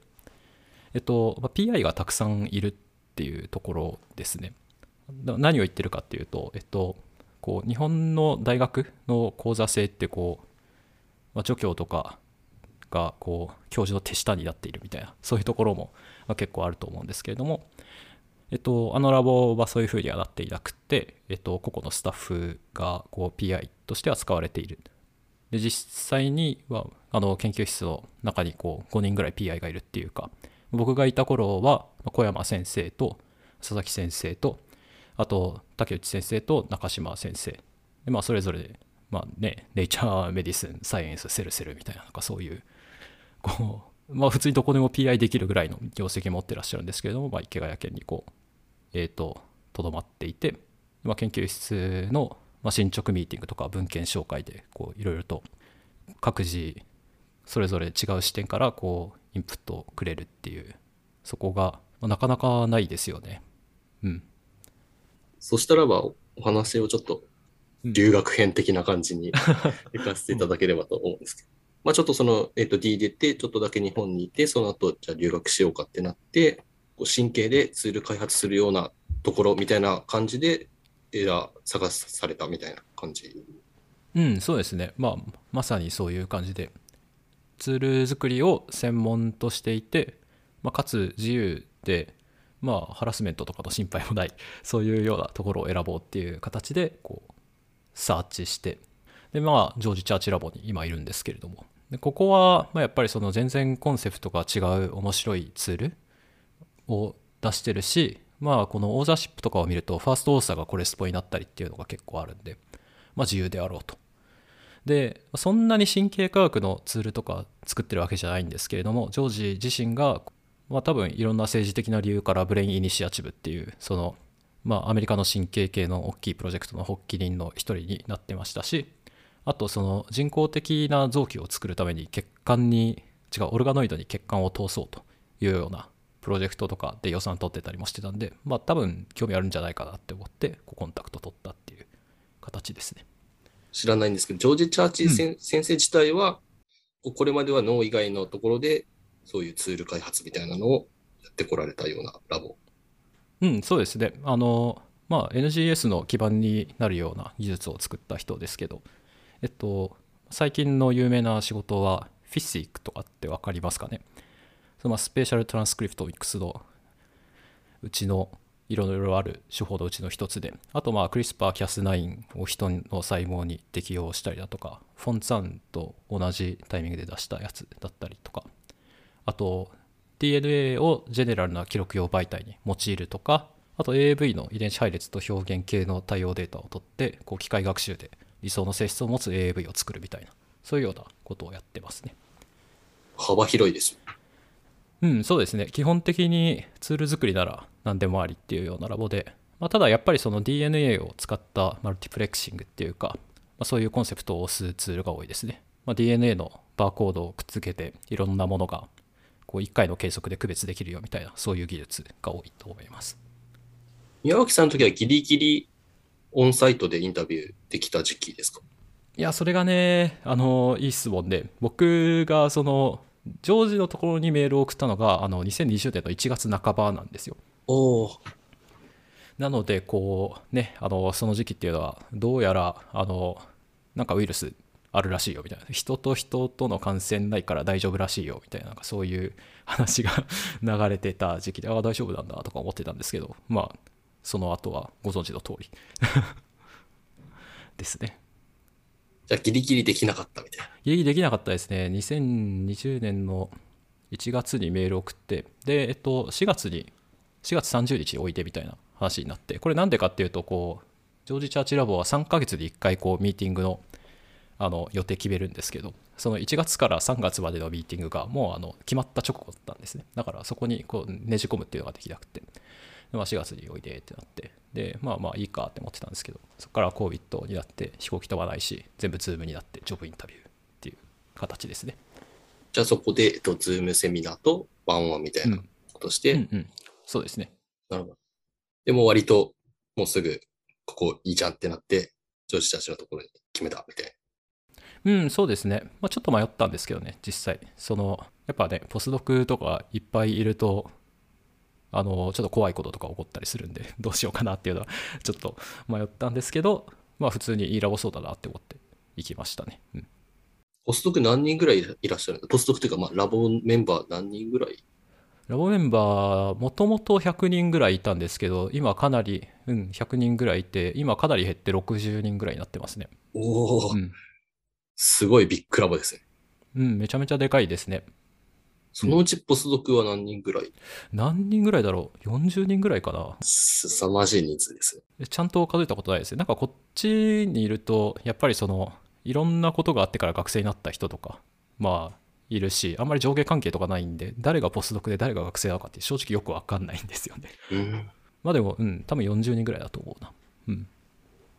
えっと、まあ、PI がたくさんいるっていうところですね。何を言ってるかっていうと、えっと、こう日本の大学の講座制ってこう、まあ、助教とかがこう教授の手下になっているみたいなそういうところも結構あると思うんですけれども、えっと、あのラボはそういうふうにはなっていなくて、えっと、個々のスタッフがこう PI としては使われている。で実際にはあの研究室の中にこう5人ぐらい PI がいるっていうか僕がいた頃は小山先生と佐々木先生とあと竹内先生と中島先生。で、まあ、それぞれ、まあね、ネイチャーメディスンサイエンスセルセルみたいななんかそういうこう、まあ、普通にどこでも PI できるぐらいの業績持ってらっしゃるんですけれども、まあ、池谷県にこうえっ、ー、ととどまっていて、まあ、研究室の、進捗ミーティングとか文献紹介でいろいろと各自それぞれ違う視点からこうインプットをくれるっていうそこが、まあ、なかなかないですよね。うん。そしたらばお話をちょっと留学編的な感じに 行かせていただければと思うんですけど。まあちょっとその、えっ、ー、と D 出て、ちょっとだけ日本にいて、その後、じゃあ留学しようかってなって、こう神経でツール開発するようなところみたいな感じで、エラー探されたみたいな感じ。うん、そうですね。まあ、まさにそういう感じで、ツール作りを専門としていて、まあ、かつ自由で、まあ、ハラスメントとかの心配もない、そういうようなところを選ぼうっていう形で、こう、サーチして、で、まあ、ジョージ・チャーチラボに今いるんですけれども、でここは、ま、やっぱりその全然コンセプトが違う面白いツールを出してるし、まあ、このオーザーシップとかを見ると、ファーストオーサーがコレスポになったりっていうのが結構あるんで、まあ、自由であろうと。で、そんなに神経科学のツールとか作ってるわけじゃないんですけれども、ジョージ自身が、まあ、多分いろんな政治的な理由からブレインイニシアチブっていう、その、まあ、アメリカの神経系の大きいプロジェクトの発起人の一人になってましたし、あとその人工的な臓器を作るために血管に、違う、オルガノイドに血管を通そうというようなプロジェクトとかで予算取ってたりもしてたんで、まあ多分興味あるんじゃないかなって思って、コンタクト取ったっていう形ですね。知らないんですけど、ジョージ・チャーチー、うん、先生自体は、これまでは脳以外のところで、そういうツール開発みたいなのをやってこられたようなラボ。うん、そうですね。あの、まあ、NGS の基盤になるような技術を作った人ですけど、えっと、最近の有名な仕事は、フィッシックとかって分かりますかね？そのスペシャルトランスクリプトミックスのうちのいろいろある手法のうちの一つで、あとまあクリスパーキャス9を人の細胞に適用したりだとか、フォンツァンと同じタイミングで出したやつだったりとか、あと DNA をジェネラルな記録用媒体に用いるとか、あと AAV の遺伝子配列と表現系の対応データを取って、こう機械学習で理想の性質を持つ AAV を作るみたいな、そういうようなことをやってますね。幅広いですうん、そうですね。基本的にツール作りなら何でもありっていうようなラボで、まあ、ただやっぱりその DNA を使ったマルティプレクシングっていうか、まあ、そういうコンセプトを押すツールが多いですね。まあ、DNA のバーコードをくっつけていろんなものがこう1回の計測で区別できるよみたいなそういう技術が多いと思います。宮脇さんの時はギリギリオンサイトでインタビューできた時期ですか？いや、それがね、あの、いい質問で、僕がそのジョージのところにメールを送ったのが、あの、2020年の1月半ばなんですよ。おなのでこうねあのその時期っていうのはどうやらあのなんかウイルスあるらしいよみたいな。人と人との感染ないから大丈夫らしいよみたいななんかそういう話が 流れてた時期でああ大丈夫なんだとか思ってたんですけどまあその後はご存知の通り。ですねじゃあギリギリできなかったみたいな。ギリギリできなかったですね。2020年の1月にメール送って。でえっと4月に4月30日に置いてみたいな話になって。これなんでかっていうとこうジョージ・チャーチラボは3ヶ月で1回こうミーティングのあの予定決めるんですけどその1月から3月までのミーティングがもうあの決まった直後だったんですね。だからそこにこうねじ込むっていうのができなくて、4月においでってなってでまあまあいいかって思ってたんですけどそこから COVID になって飛行機飛ばないし全部ズームになって job interview っていう形ですねじゃあそこで、えっと、ズームセミナーと one-on-one みたいなことして、うんうんそうですねなるほど。でも割と、もうすぐ、ここいいじゃんってなって、上司たちのところに決めたみたいうん、そうですね。まあ、ちょっと迷ったんですけどね、実際。その、やっぱね、ポスドクとかいっぱいいると、あの、ちょっと怖いこととか起こったりするんで、どうしようかなっていうのは、ちょっと迷ったんですけど、まあ、普通にいいラボそうだなって思って行きましたね。うん。ポスドク何人ぐらいいらっしゃるのポスドクというか、まあ、ラボメンバー何人ぐらい？ラボメンバー、もともと100人ぐらいいたんですけど、今かなり、うん、100人ぐらいいて、今かなり減って60人ぐらいになってますね。おお、うん。すごいビッグラボですね。うん、めちゃめちゃでかいですね。そのうちポスドクは何人ぐらい？何人ぐらいだろう ?40 人ぐらいかなすさまじい人数ですちゃんと数えたことないですね。なんかこっちにいると、やっぱりその、いろんなことがあってから学生になった人とか、まあ、いるし、あんまり上下関係とかないんで、誰がポスドクで誰が学生なのかって正直よくわかんないんですよね。うん。まあでも、うん、多分40人ぐらいだと思うな。うん。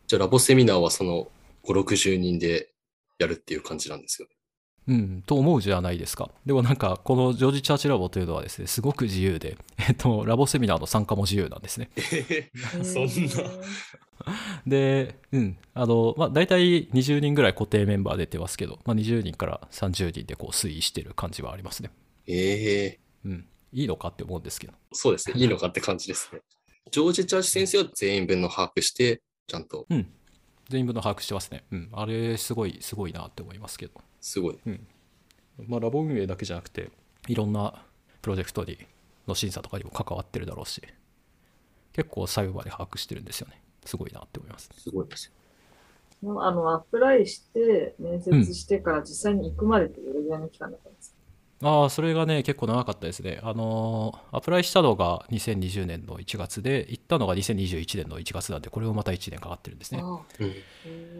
じゃあラボセミナーはその5、60人でやるっていう感じなんですよね。うん、と思うじゃないですか。でもなんか、このジョージ・チャーチラボというのはですね、すごく自由で、えっと、ラボセミナーの参加も自由なんですね。そんなで、うん、あの、まあ、大体20人ぐらい固定メンバー出てますけど、まあ、20人から30人でこう推移してる感じはありますね。ええうん。いいのかって思うんですけど。そうですね。いいのかって感じですね。ジョージ・チャーチ先生は全員分の把握して、ちゃんと、うん。全員分の把握してますね。うん。あれ、すごい、すごいなって思いますけど。すごい。まあ、ラボ運営だけじゃなくて、いろんなプロジェクトにの審査とかにも関わってるだろうし、結構細部まで把握してるんですよね。すごいなって思います。すごいです。あの、アプライして、面接してから実際に行くまでってどれぐらいの期間だったんですか、ああ、それがね、結構長かったですね。あのーアプライしたのが2020年の1月で、行ったのが2021年の1月なんで、これもまた1年かかってるんですね。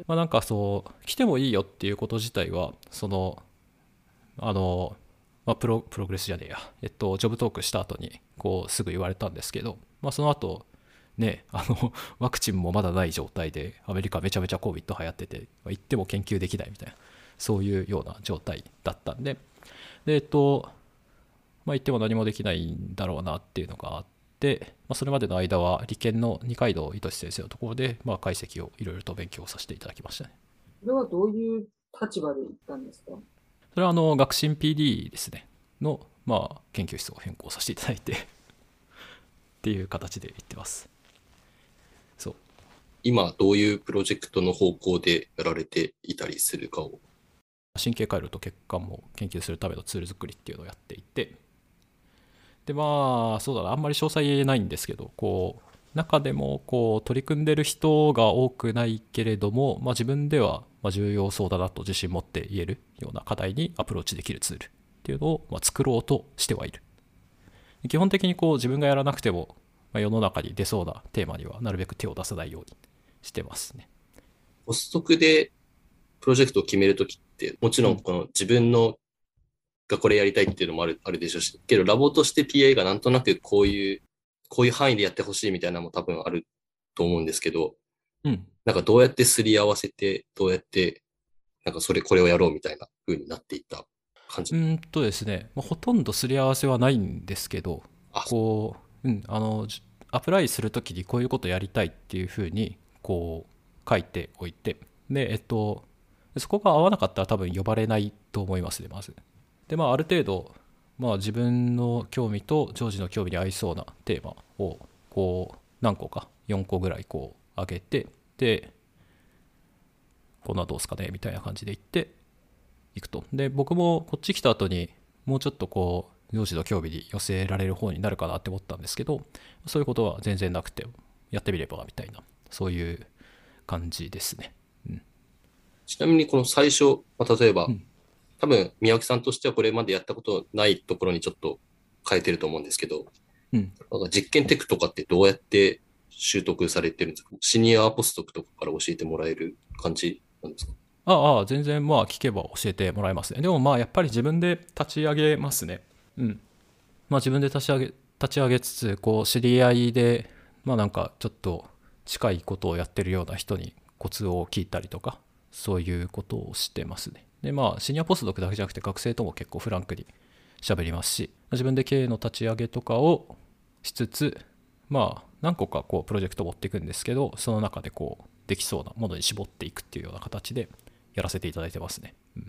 まあなんかそう、来てもいいよっていうこと自体は、その、あの、まあ、プロ、プログレスじゃねえや、えっと、ジョブトークした後に、こう、すぐ言われたんですけど、まあその後、ね、あの、ワクチンもまだない状態で、アメリカめちゃめちゃ COVID 流行ってて、まあ行っても研究できないみたいな、そういうような状態だったんで、で、えっと、まあ行っても何もできないんだろうなっていうのがあって、まあ、それまでの間は理研の二階堂糸志先生のところで、まあ、解析をいろいろと勉強させていただきましたね。それはどういう立場で行ったんですか？それはあの学進 PD ですねの、まあ、研究室を変更させていただいて っていう形で行ってます。そう今、どういうプロジェクトの方向でやられていたりするかを。神経回路と血管も研究するためのツール作りっていうのをやっていて。でまあそうだな。あんまり詳細言えないんですけどこう中でもこう取り組んでる人が多くないけれども、まあ、自分では重要そうだなと自信持って言えるような課題にアプローチできるツールっていうのをまあ作ろうとしてはいる。基本的にこう自分がやらなくても世の中に出そうなテーマにはなるべく手を出さないようにしてますね。ポストクでプロジェクトを決めるとき、もちろんこの自分のがこれやりたいっていうのもあるあるでしょうし、けどラボとして PA がなんとなくこういう、こういう範囲でやってほしいみたいなのも多分あると思うんですけど、うん。なんかどうやってすり合わせて、どうやって、なんかそれ、これをやろうみたいな風になっていった感じ？うーんとですね、まあ、ほとんどすり合わせはないんですけど、あ。こう、うん、あの、じアプライするときにこういうことやりたいっていうふうに、こう、書いておいて、で、えっと、そこが合わなかったら多分呼ばれないと思いますね、まず。で、まあ、ある程度、まあ、自分の興味とジョージの興味に合いそうなテーマを、こう、何個か4個ぐらいこう上げてでこんなどうすかねみたいな感じで行っていくとで僕もこっち来た後にもうちょっとこう上司の興味に寄せられる方になるかなって思ったんですけどそういうことは全然なくてやってみればみたいなそういう感じですねちなみにこの最初、まあ、例えば、うん。多分宮脇さんとしてはこれまでやったことないところにちょっと変えてると思うんですけど、うん。なんか実験テクとかってどうやって習得されてるんですか？シニアポスドクとかから教えてもらえる感じなんですか？ああ全然まあ聞けば教えてもらえますね。でもまあやっぱり自分で立ち上げますね。うん。まあ自分で立ち上げ立ち上げつつこう知り合いでまあなんかちょっと近いことをやってるような人にコツを聞いたりとかそういうことをしてますねでまあシニアポスドクだけじゃなくて学生とも結構フランクに喋りますし自分で経営の立ち上げとかをしつつまあ何個かこうプロジェクトを持っていくんですけどその中でこうできそうなものに絞っていくっていうような形でやらせていただいてますね。うん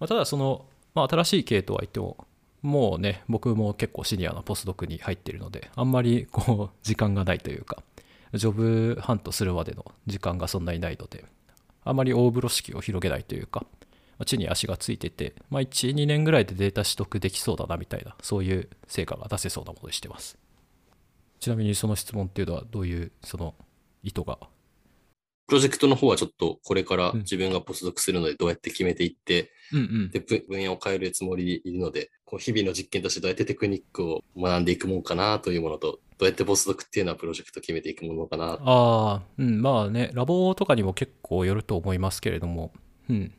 まあ、ただその、まあ、新しい系とは言ってももうね僕も結構シニアなポスドクに入ってるのであんまりこう時間がないというかジョブハントするまでの時間がそんなにないのであまり大風呂敷を広げないというかまあ地に足がついてて、まあ、12年ぐらいでデータ取得できそうだなみたいなそういう成果が出せそうなものにしてます。ちなみにその質問っていうのはどういうその意図がプロジェクトの方はちょっとこれからうん自分がポスドクするのでどうやって決めていって、うんうんで分分野を変えるつもりでいるので、こう日々の実験としてどうやってテクニックを学んでいくもんかなというものと、どうやってポスドクっていうのはプロジェクト決めていくものかな。ああ、うん、まあね、ラボとかにも結構よると思いますけれども、うん。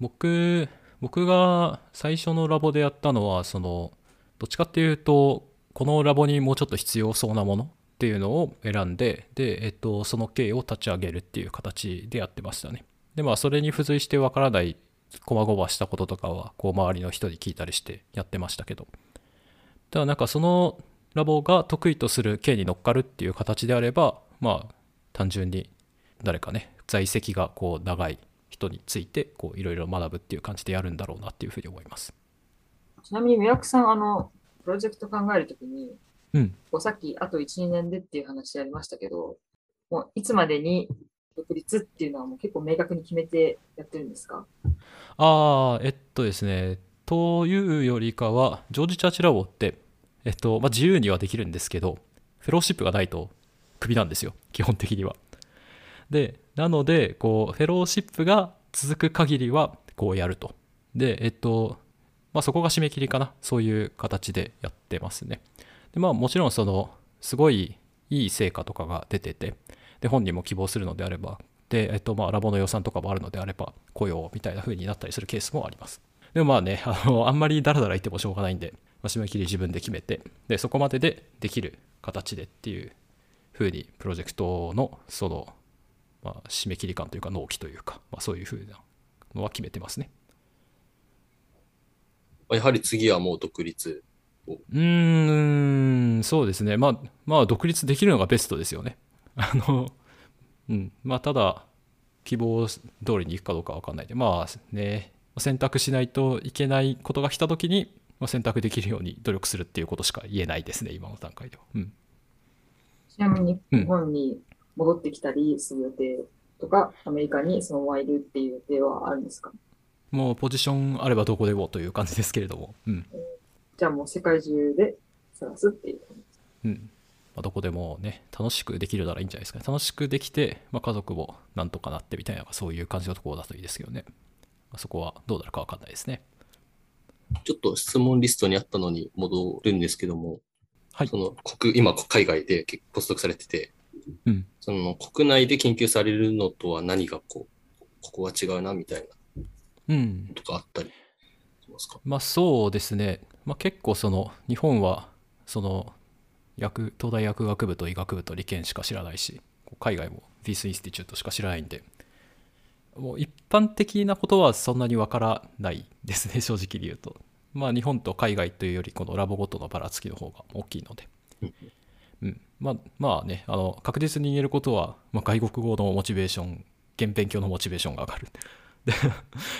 僕、僕が最初のラボでやったのは、その、どっちかっていうと、このラボにもうちょっと必要そうなものっていうのを選んで、で、えっと、その経を立ち上げるっていう形でやってましたね。で、まあ、それに付随してわからない、こまごましたこととかは、こう、周りの人に聞いたりしてやってましたけど、ただなんかそのラボが得意とする経に乗っかるっていう形であればまあ単純に誰かね在籍がこう長い人についてこういろいろ学ぶっていう感じでやるんだろうなっていうふうに思います。ちなみに、宮脇さん、あの、プロジェクト考えるときに、うん。さっき、あと1、2年でっていう話ありましたけど、もういつまでに独立っていうのはもう結構明確に決めてやってるんですか？ああえっとですねというよりかはジョージ・チャーチラボってえっとまあ自由にはできるんですけどフェローシップがないとクビなんですよ基本的には。でなのでこうフェローシップが続く限りはこうやると。でえっとまあそこが締め切りかなそういう形でやってますね。でまあもちろんそのすごいいい成果とかが出ててで本人も希望するのであればで、えっと、まあラボの予算とかもあるのであれば雇用みたいな風になったりするケースもあります。でもまあね、あのあんまりダラダラ言ってもしょうがないんで、まあ、締め切り自分で決めて、で、そこまででできる形でっていう風にプロジェクトのその、まあ、締め切り感というか納期というか、まあ、そういう風なのは決めてますね。やはり次はもう独立。うーん、そうですね。まあ、まあ、独立できるのがベストですよね。あの、うん、まあ、ただ、希望通りにいくかどうかわかんないで、まあね、選択しないといけないことが来たときに、まあ選択できるように努力するっていうことしか言えないですね、今の段階では。うん。ちなみにうん日本に戻ってきたりする予定とか、アメリカにそのままいるっていう予定はあるんですか？もうポジションあればどこでもという感じですけれども、うん。じゃあもう世界中で探すっていう。うん。まあ、どこでもね、楽しくできるならいいんじゃないですかね。楽しくできて、まあ、家族もなんとかなってみたいな、そういう感じのところだといいですけどね。まあ、そこはどうなるかわかんないですね。ちょっと質問リストにあったのに戻るんですけども、はいそ。の国、今海外で結構ポスドクされてて、うん。その国内で研究されるのとは何がこう、ここは違うなみたいなうん。とかあったりしますか？まあそうですね、まあ、結構その日本はその薬東大薬学部と医学部と理研しか知らないし海外も Wyss Institute しか知らないんでもう一般的なことはそんなにわからないですね 正直に言うと。まあ日本と海外というよりこのラボごとのばらつきの方が大きいので。うん、まあまあねあの確実に言えることは、まあ、外国語のモチベーション現勉強のモチベーションが上がる。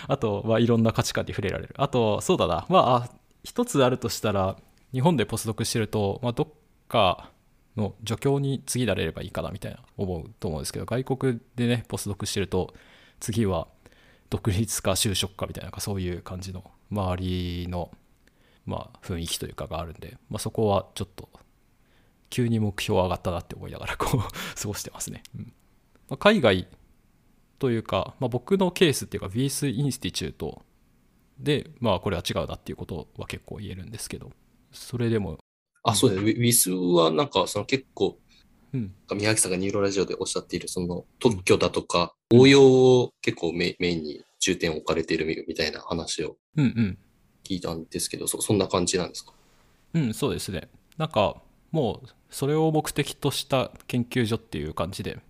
あと、まあ、いろんな価値観に触れられる。あとそうだな。まあ一つあるとしたら日本でポスドクしてると、まあ、どっかの助教に次なれればいいかなみたいな思うと思うんですけど外国でねポスドクしてると次は独立か就職かみたいななんかそういう感じの周りのまあ雰囲気というかがあるんで、まあ、そこはちょっと急に目標上がったなって思いながらこう 過ごしてますね、うん。まあ、海外というか、まあ、僕のケースっていうか VS インスティチュートでまあこれは違うなっていうことは結構言えるんですけどそれでもあ、そうですね。ウィスはなんか、その結構、うん。宮城さんがニューロラジオでおっしゃっている、その特許だとか、応用を結構メメインに重点を置かれているみみたいな話をうんうん。聞いたんですけど、そそんな感じなんですか？うん、そうですね。なんか、もう、それを目的とした研究所っていう感じで、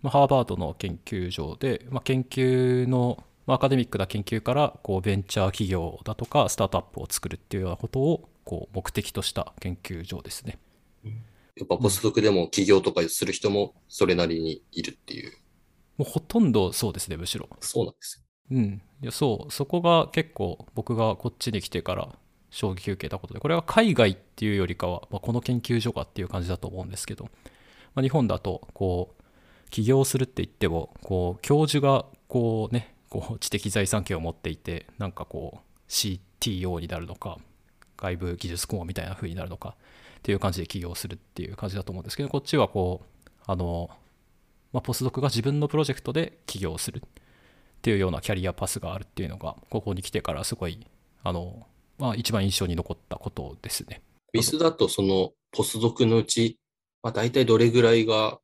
まあ、ハーバードの研究所で、まあ、研究の、まあ、アカデミックな研究から、こう、ベンチャー企業だとか、スタートアップを作るっていうようなことを、こう、目的とした研究所ですね。やっぱポスドクでも起業とかする人もそれなりにいるっていう。もうほとんどそうですね、むしろ。そうなんですよ。うん。いや、そう、そこが結構、僕がこっちに来てから、衝撃を受けたことで、これは海外っていうよりかは、まあ、この研究所がっていう感じだと思うんですけど、まあ、日本だと、こう、起業するって言っても、こう、教授が、こうね、こう、知的財産権を持っていて、なんかこう、CTO になるのか、外部技術顧問みたいな風になるのか、っていう感じで起業するっていう感じだと思うんですけど、こっちはこう、あの、まあ、ポスドクが自分のプロジェクトで起業するっていうようなキャリアパスがあるっていうのが、ここに来てからすごい、あの、まあ、一番印象に残ったことですね。ウィスだとそのポスドクのうち、まあ、大体どれぐらいが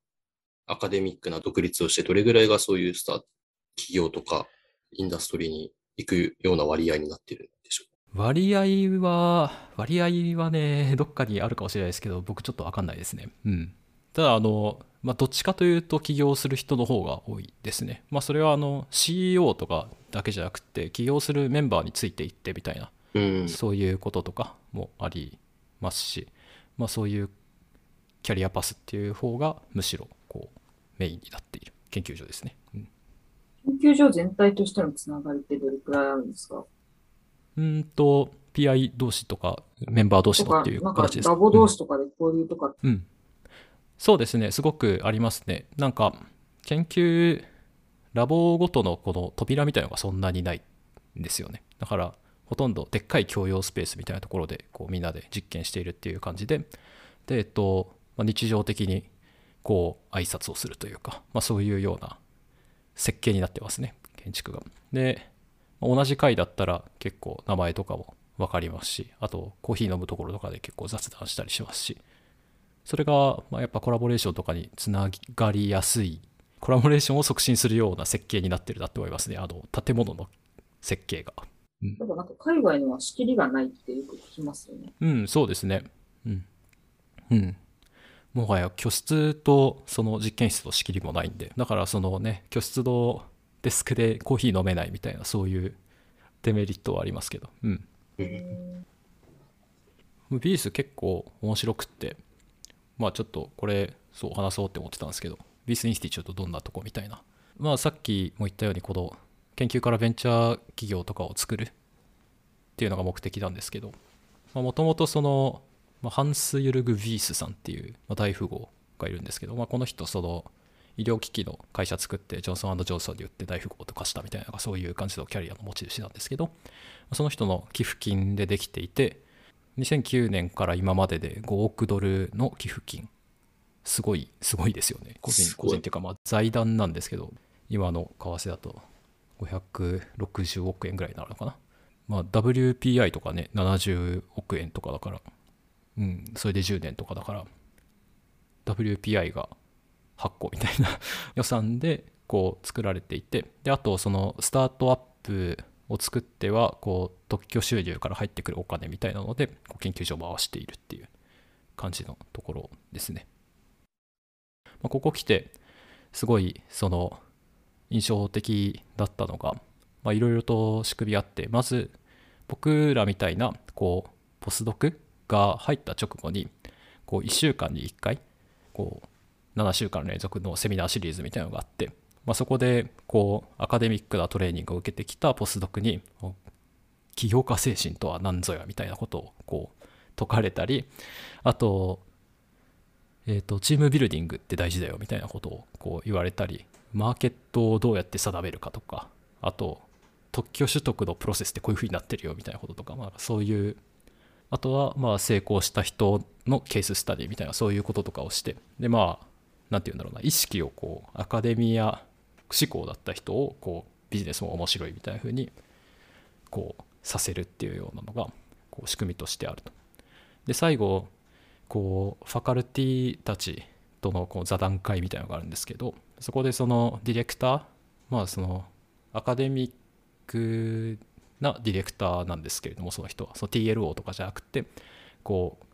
アカデミックな独立をして、どれぐらいがそういうスタ企業とかインダストリーに行くような割合になってるんでしょう割合は、割合はね、どっかにあるかもしれないですけど、僕ちょっとわかんないですね。うん。ただ、あの、まあ、どっちかというと起業する人の方が多いですね。まあ、それはあの CEO とかだけじゃなくて、起業するメンバーについていってみたいな、うん。そういうこととかもありますし、まあ、そういうキャリアパスっていう方がむしろこうメインになっている研究所ですね。うん研究所全体としてのつながりってどれくらいあるんですか？うーんと、PI 同士とかメンバー同士とか、とっていうなんか形です。かラボ同士とかで交流とか、うん、そうですね、すごくありますね。なんか、研究、ラボごとのこの扉みたいなのがそんなにないんですよね。だから、ほとんどでっかい共用スペースみたいなところで、こうみんなで実験しているっていう感じで、で、えっと、まあ日常的に、こう、挨拶をするというか、まあそういうような設計になってますね、建築が。で、同じ階だったら結構名前とかも分かりますし、あとコーヒー飲むところとかで結構雑談したりしますし、それが、まあ、やっぱコラボレーションとかにつながりやすい、コラボレーションを促進するような設計になってるなって思いますね。あの、建物の設計が。やっぱなんか海外のは仕切りがないってよく聞きますよね。うん、そうですね。うん。うん。もはや居室とその実験室と仕切りもないんで、だからそのね、居室のデスクでコーヒー飲めないみたいな、そういうデメリットはありますけど、うん。う Wyss 結構面白くって、まあちょっとこれ、そう話そうって思ってたんですけど、 Wyss Institute どんなとこみたいな。まあさっきも言ったように、この研究からベンチャー企業とかを作るっていうのが目的なんですけど、もともとその、まあハンス・ユルグ・ビースさんっていう、まあ、大富豪がいるんですけど、まあ、この人、その医療機器の会社作って、ジョンソンジョンソンに売って大富豪とかしたみたいな、そういう感じのキャリアの持ち主なんですけど、その人の寄付金でできていて、2009年から今までで5億ドルの寄付金。すごい、すごいですよね。個人、個人っていうか、まあ財団なんですけど、今の為替だと560億円ぐらいになるのかな。まあ WPI とかね、70億円とかだから、うん、それで10年とかだから、WPI が8個みたいな予算でこう作られていて、で、あとそのスタートアップを作ってはこう特許収入から入ってくるお金みたいなのでこう研究所を回しているっていう感じのところですね。まあ、ここ来てすごいその印象的だったのがいろいろと仕組みあってまず僕らみたいなこうポスドクが入った直後にこう1週間に1回こう7週間連続のセミナーシリーズみたいなのがあってまあ、そこでこうアカデミックなトレーニングを受けてきたポスドクに起業家精神とは何ぞやみたいなことをこう説かれたりあとえーと、チームビルディングって大事だよみたいなことをこう言われたりマーケットをどうやって定めるかとかあと特許取得のプロセスってこういう風になってるよみたいなこととか、まあ、そういうあとはまあ成功した人のケーススタディみたいなそういうこととかをしてでまあ何て言うんだろうな意識をこうアカデミア志向だった人をこうビジネスも面白いみたいな風にこうさせるっていうようなのがこう仕組みとしてあると。で最後こうファカルティたちとのこう座談会みたいなのがあるんですけどそこでそのディレクターまあそのアカデミックなディレクターなんですけれどもその人は。その TLO とかじゃなくてこう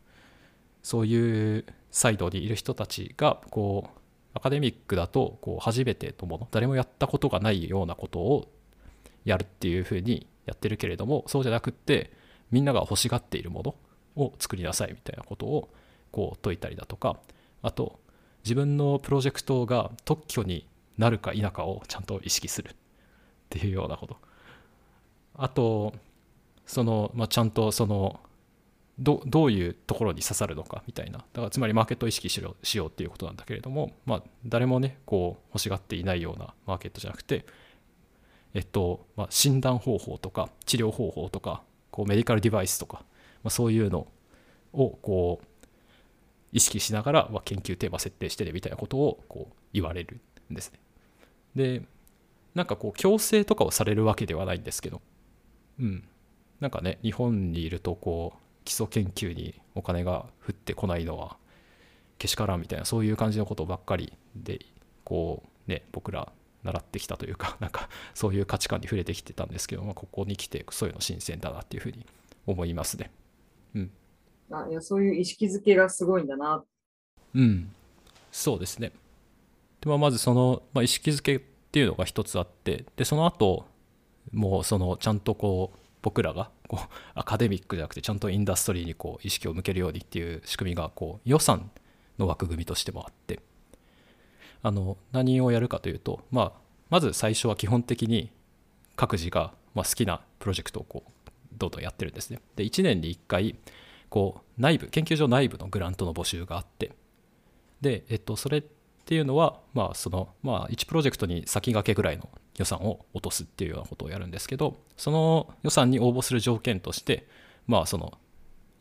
そういうサイドにいる人たちがこうアカデミックだとこう初めてのもの誰もやったことがないようなことをやるっていうふうにやってるけれどもそうじゃなくってみんなが欲しがっているものを作りなさいみたいなことをこう説いたりだとかあと自分のプロジェクトが特許になるか否かをちゃんと意識するっていうようなこと。あとその、まあ、ちゃんとそのどどういうところに刺さるのかみたいなだからつまりマーケットを意識しろしようっていうことなんだけれども、まあ、誰もねこう欲しがっていないようなマーケットじゃなくてえっとまあ、診断方法とか治療方法とかこうメディカルデバイスとか、まあ、そういうのをこう意識しながら、まあ、研究テーマ設定してねみたいなことをこう言われるんですね。でなんかこう強制とかをされるわけではないんですけどうんなんかね日本にいるとこう基礎研究にお金が降ってこないのはけしからんみたいなそういう感じのことばっかりでこうね僕ら習ってきたというか なんかそういう価値観に触れてきてたんですけど、まあ、ここに来てそういうの新鮮だなっていうふうに思いますね。うん、あいやそういう意識づけがすごいんだな。うん、そうですね。でまあ、まずその、まあ、意識づけっていうのが一つあってでその後もうそのちゃんとこう僕らがこうアカデミックじゃなくてちゃんとインダストリーにこう意識を向けるようにっていう仕組みがこう予算の枠組みとしてもあってあの何をやるかというと、まあ、まず最初は基本的に各自がま好きなプロジェクトをこうどんどんやってるんですね。で1年に1回こう内部研究所内部のグラントの募集があってで、えっと、それっていうのは、まあそのまあ、1プロジェクトに先駆けぐらいの予算を落とすっていうようなことをやるんですけどその予算に応募する条件として、まあ、その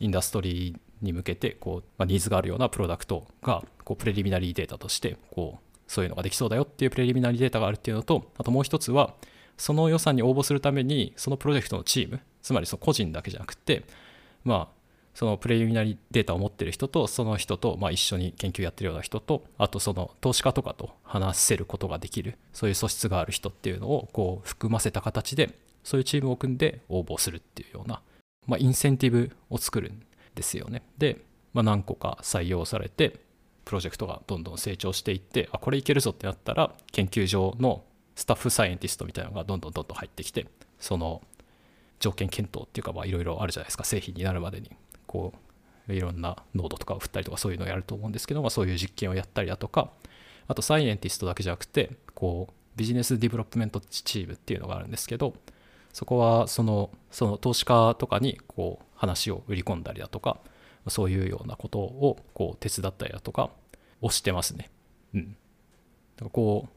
インダストリーに向けてこう、まあ、ニーズがあるようなプロダクトがこうプレリミナリーデータとしてこうそういうのができそうだよっていうプレリミナリーデータがあるっていうのとあともう一つはその予算に応募するためにそのプロジェクトのチームつまりその個人だけじゃなくてまあそのプレリミナリーデータを持ってる人とその人とまあ一緒に研究やってるような人とあとその投資家とかと話せることができるそういう素質がある人っていうのをこう含ませた形でそういうチームを組んで応募するっていうような、まあ、インセンティブを作るんですよね。で、まあ、何個か採用されてプロジェクトがどんどん成長していってあこれいけるぞってなったら研究所の staff scientist みたいなのがどんどんどんどん入ってきてその条件検討っていうかまあいろいろあるじゃないですか製品になるまでにこういろんなノードとかを振ったりとかそういうのをやると思うんですけど、まあ、そういう実験をやったりだとかあと scientist だけじゃなくてこう business development team っていうのがあるんですけどそこはそのその投資家とかにこう話を売り込んだりだとかそういうようなことをこう手伝ったりだとかをしてますね。うん。だかこ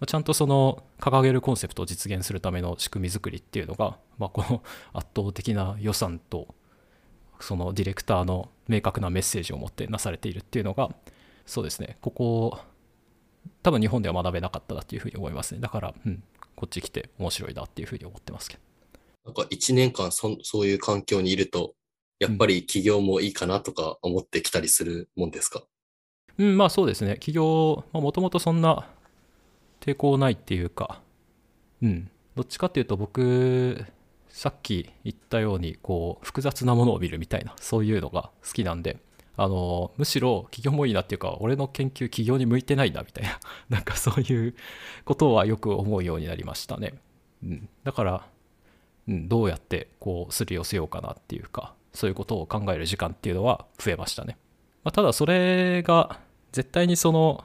う、ちゃんとその掲げるコンセプトを実現するための仕組み作りっていうのが、まあ、この圧倒的な予算とそのディレクターの明確なメッセージを持ってなされているっていうのがそうですね。ここ多分日本では学べなかったなっていうふうに思いますね。だから、うん、こっち来て面白いなっていうふうに思ってますけど。なんか1年間そそういう環境にいるとやっぱり企業もいいかなとか思ってきたりするもんですか、うん、まあそうですね。企業、もともとそんな抵抗ないっていうか、うん、どっちかっていうと僕、さっき言ったように、こう、複雑なものを見るみたいな、そういうのが好きなんで、あの、むしろ企業もいいなっていうか、俺の研究企業に向いてないなみたいな、なんかそういうことはよく思うようになりましたね。うん、だから、うん、どうやってこうすり寄せようかなっていうか、そういうことを考える時間っていうのは増えましたね。まあ、ただそれが絶対にその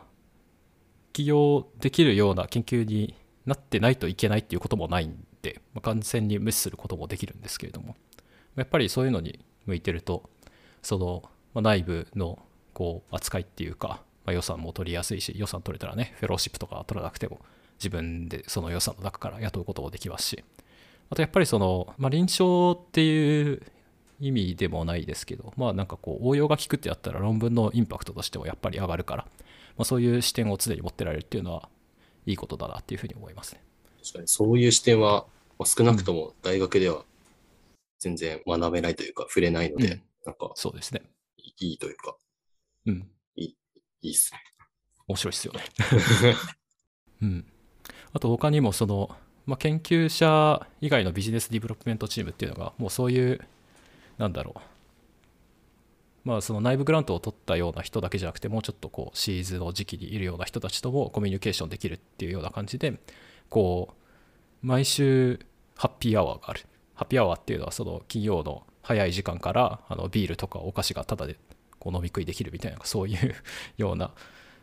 起業できるような研究になってないといけないっていうこともないん、まあ、完全に無視することもできるんですけれどもやっぱりそういうのに向いてるとその、ま、内部のこう扱いっていうか、まあ、予算も取りやすいし予算取れたらねフェローシップとか取らなくても自分でその予算の中から雇うこともできますしあとやっぱりその、まあ、臨床っていう意味でもないですけどまあなんかこう応用が効くってやったら論文のインパクトとしてもやっぱり上がるから、まあ、そういう視点を常に持ってられるっていうのはいいことだなっていうふうに思いますね。確かにそういう視点は、まあ、少なくとも大学では全然学べないというか触れないので、うんなんかそうですね。いいというか、うん。いいっすね。面白いですよね。うん。あと他にもその、まあ、研究者以外の business development team っていうのがもうそういうなんだろうまあその内部 grant を取ったような人だけじゃなくてもうちょっとこうシーズの時期にいるような人たちともコミュニケーションできるっていうような感じでこう毎週ハッピーアワーがある。ハッピーアワーっていうのはその企業の早い時間からあのビールとかお菓子がタダでこう飲み食いできるみたいなそういう ような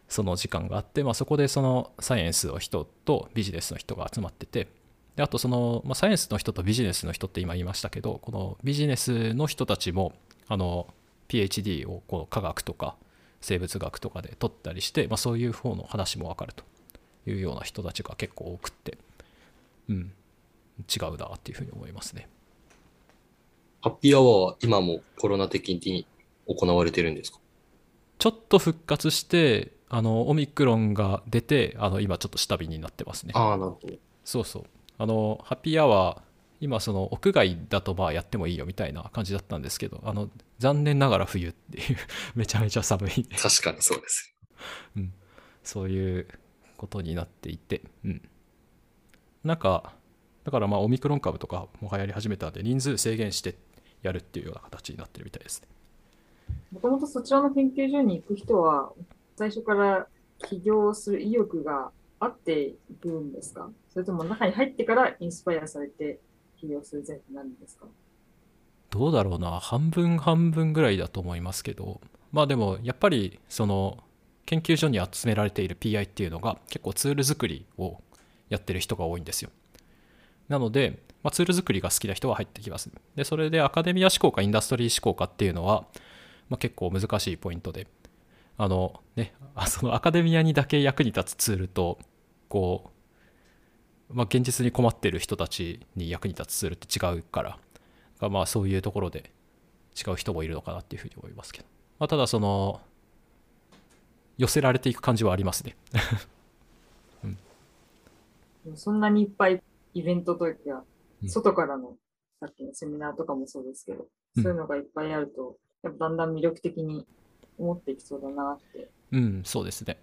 その時間があって、まあ、そこでそのサイエンスの人とビジネスの人が集まっててであとその、まあ、サイエンスの人とビジネスの人って今言いましたけどこのビジネスの人たちもあの PhD をこう科学とか生物学とかで取ったりして、まあ、そういう方の話も分かるというような人たちが結構多くって、うん、違うなっていうふうに思いますね。ハッピーアワーは今もコロナ的に行われてるんですか？ちょっと復活してあのオミクロンが出てあの今ちょっと下火になってますね。ああ、なるほど。そうそう。あの、ハッピーアワー、今その屋外だとまあやってもいいよみたいな感じだったんですけど、あの、残念ながら冬っていう めちゃめちゃ寒い、確かにそうです。そういうことになっていて、うん。なんか、だからまあオミクロン株とかも流行り始めたんで、人数制限してやるっていうような形になってるみたいですね。もともとそちらの研究所に行く人は、最初から起業する意欲があっていくんですか？それとも中に入ってからインスパイアされて起業する前提になるんですか？どうだろうな。半分半分ぐらいだと思いますけど。まあでもやっぱりその研究所に集められている PI っていうのが結構ツール作りをやってる人が多いんですよなので、まあ、ツール作りが好きな人は入ってきます。でそれでアカデミア思考かインダストリー思考かっていうのは、まあ、結構難しいポイントで。あのね そのアカデミアにだけ役に立つツールとこう、まあ、現実に困っている人たちに役に立つツールって違うからがまあそういうところで違う人もいるのかなっていうふうに思いますけど、まあ、ただその寄せられていく感じはありますね。で もそんなにいっぱいイベントというかう、ん。外からのさっきのセミナーとかもそうですけど、うん。そういうのがいっぱいあると、やっぱだんだん魅力的に思っていきそうだなって。うんそうですね。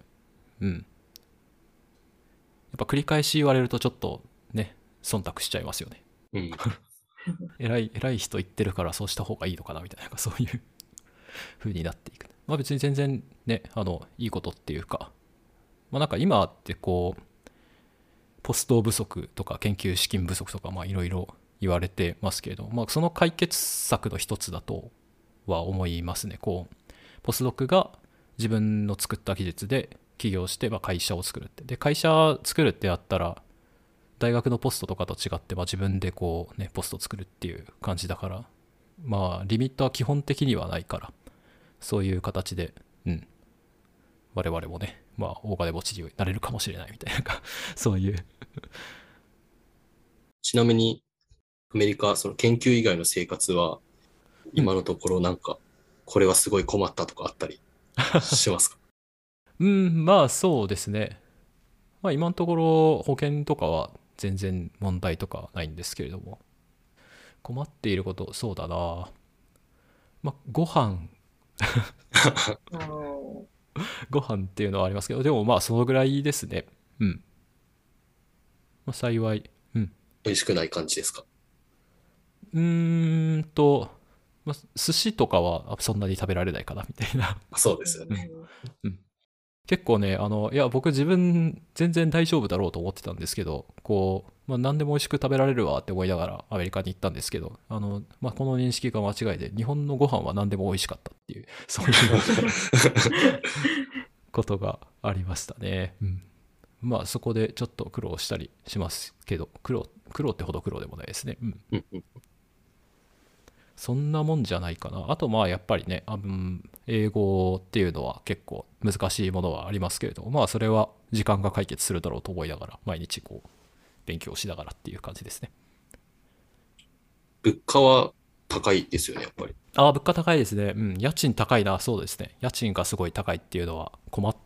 うん。やっぱ繰り返し言われるとちょっとね忖度しちゃいますよね。うん。偉い偉い人言ってるからそうした方がいいのかなみたいななんかそういう風になっていく。まあ別に全然ねあのいいことっていうかまあなんか今ってこうポスト不足とか研究資金不足とかいろいろ言われてますけれど、まあ、その解決策の一つだとは思いますね。こうポスドクが自分の作った技術で起業してまあ会社を作るって。で会社作るってやったら大学のポストとかと違って、まあ、自分でこうねポスト作るっていう感じだからまあリミットは基本的にはないからそういう形でうん。我々もねまあ大金持ちになれるかもしれないみたいな そういう。ちなみに、アメリカ、その研究以外の生活は、今のところなんか、これはすごい困ったとかあったり しますか？うんまあそうですね。まあ今のところ保険とかは全然問題とかはないんですけれども。困っていることそうだな。まあご飯ご飯っていうのはありますけどでもまあそのぐらいですね。うん、まあ、幸い。うん。美味しくない感じですか？うーんと、まあ、寿司とかはあそんなに食べられないかなみたいな。そうですよね。結構ねあのいや僕自分全然大丈夫だろうと思ってたんですけどこう、まあ、何でも美味しく食べられるわって思いながらアメリカに行ったんですけどあの、まあ、この認識が間違いで日本のご飯は何でも美味しかったっていう そういう ことがありましたね、うん、まあそこでちょっと苦労したりしますけど苦労苦労ってほど苦労でもないですね、うん、そんなもんじゃないかな。あとまあやっぱりねあうん英語っていうのは結構難しいものはありますけれどもまあそれは時間が解決するだろうと思いながら毎日こう勉強しながらっていう感じですね。物価は高いですよね、やっぱり。ああ物価高いですね。うん家賃高いな。そうですね。家賃がすごい高いっていうのは困っ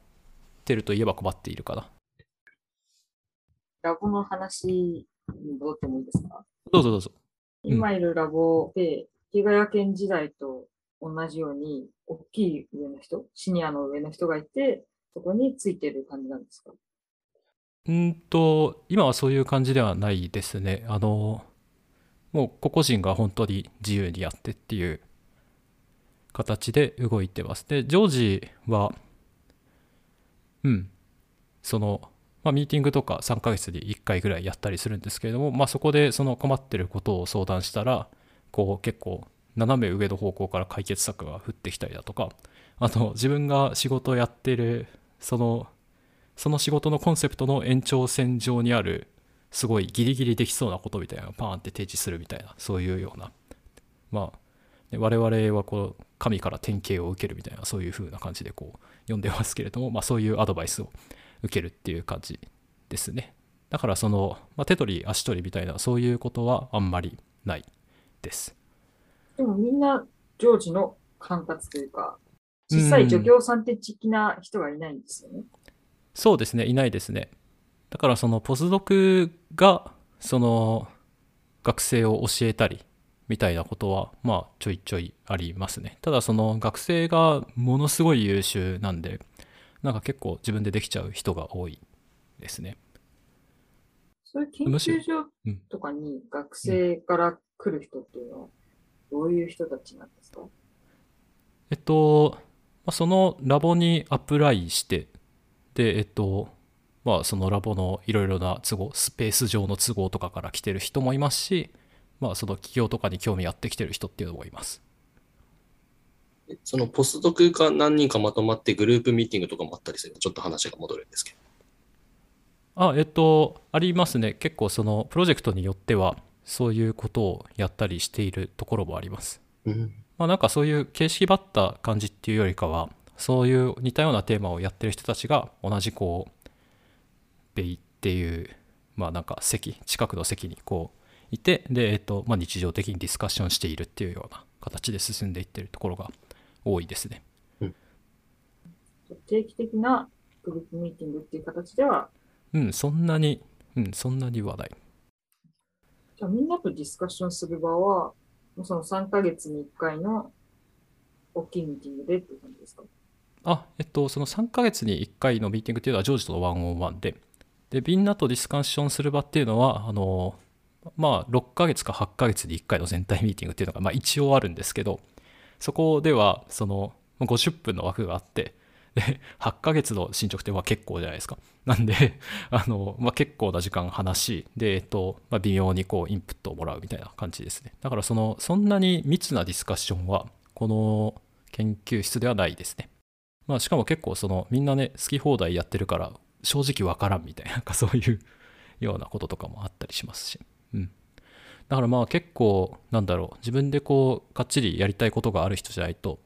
てるといえば困っているかな。ラボの話に戻ってもいいですか？どうぞどうぞ。ん。今いるラボで、池谷県時代と同じように、大きい上の人、シニアの上の人がいて、そこについてる感じなんですか？うんと今はそういう感じではないですね。あのもう個々人が本当に自由にやってっていう形で動いてます。でジョージはうんその、まあ、ミーティングとか3ヶ月に1回ぐらいやったりするんですけれども、まあ、そこでその困ってることを相談したらこう結構斜め上の方向から解決策が降ってきたりだとかあと自分が仕事をやってるそのその仕事のコンセプトの延長線上にあるすごいギリギリできそうなことみたいなのをパーンって提示するみたいなそういうようなまあ我々はこう神から典型を受けるみたいなそういう風な感じでこう読んでますけれども、まあ、そういうアドバイスを受けるっていう感じですね。だからその、まあ、手取り足取りみたいなそういうことはあんまりない。です。でもみんな、ジョージの管轄というか、小さい助教さん的な人がいないんですよね。そうですねいないですね。だからそのポスドクがその学生を教えたりみたいなことはまあちょいちょいありますね。ただその学生がものすごい優秀なんでなんか結構自分でできちゃう人が多いですね。そういう研究所うん。とかに学生から来る人っていうのは、どういう人たちなんですか？えっとまあそのラボにアプライしてでえっとまあそのラボのいろいろな都合スペース上の都合とかから来てる人もいますしまあその企業とかに興味あってきてる人っていうのもいます。そのポスドクが何人かまとまってグループミーティングとかもあったりする？と、ちょっと話が戻るんですけど。あえっとありますね。結構そのプロジェクトによってはそういうことをやったりしているところもあります。うん。まあなんかそういう形式ばった感じっていうよりかはそういう似たようなテーマをやってる人たちが同じこうベイっていうまあなんか席近くの席にこういてでえっとまあ日常的にディスカッションしているっていうような形で進んでいってるところが多いですね。定期的なグループミーティングっていう形では、うんそんなにうんそんなにはないじゃあみんなとディスカッションする場は、もうその3ヶ月に1回の大きいミーティングでって感じですか？あえっとその3ヶ月に1回のミーティングっていうのはジョージとのワンオンワンで。でみんなとディスカッションする場っていうのはあのまあ6ヶ月か8ヶ月に1回の全体ミーティングっていうのがまあ一応あるんですけどそこではその50分の枠があってで 8ヶ月の進捗って結構じゃないですか。なんで あの、まあ、結構な時間話しで、えっとまあ、微妙にこうインプットをもらうみたいな感じですね。だからそのそんなに密なディスカッションはこの研究室ではないですね。まあ、しかも結構そのみんなね好き放題やってるから正直わからんみたいななんかそういう ようなこととかもあったりしますし、うん、だからまあ結構なんだろう自分でこうがっちりやりたいことがある人じゃないと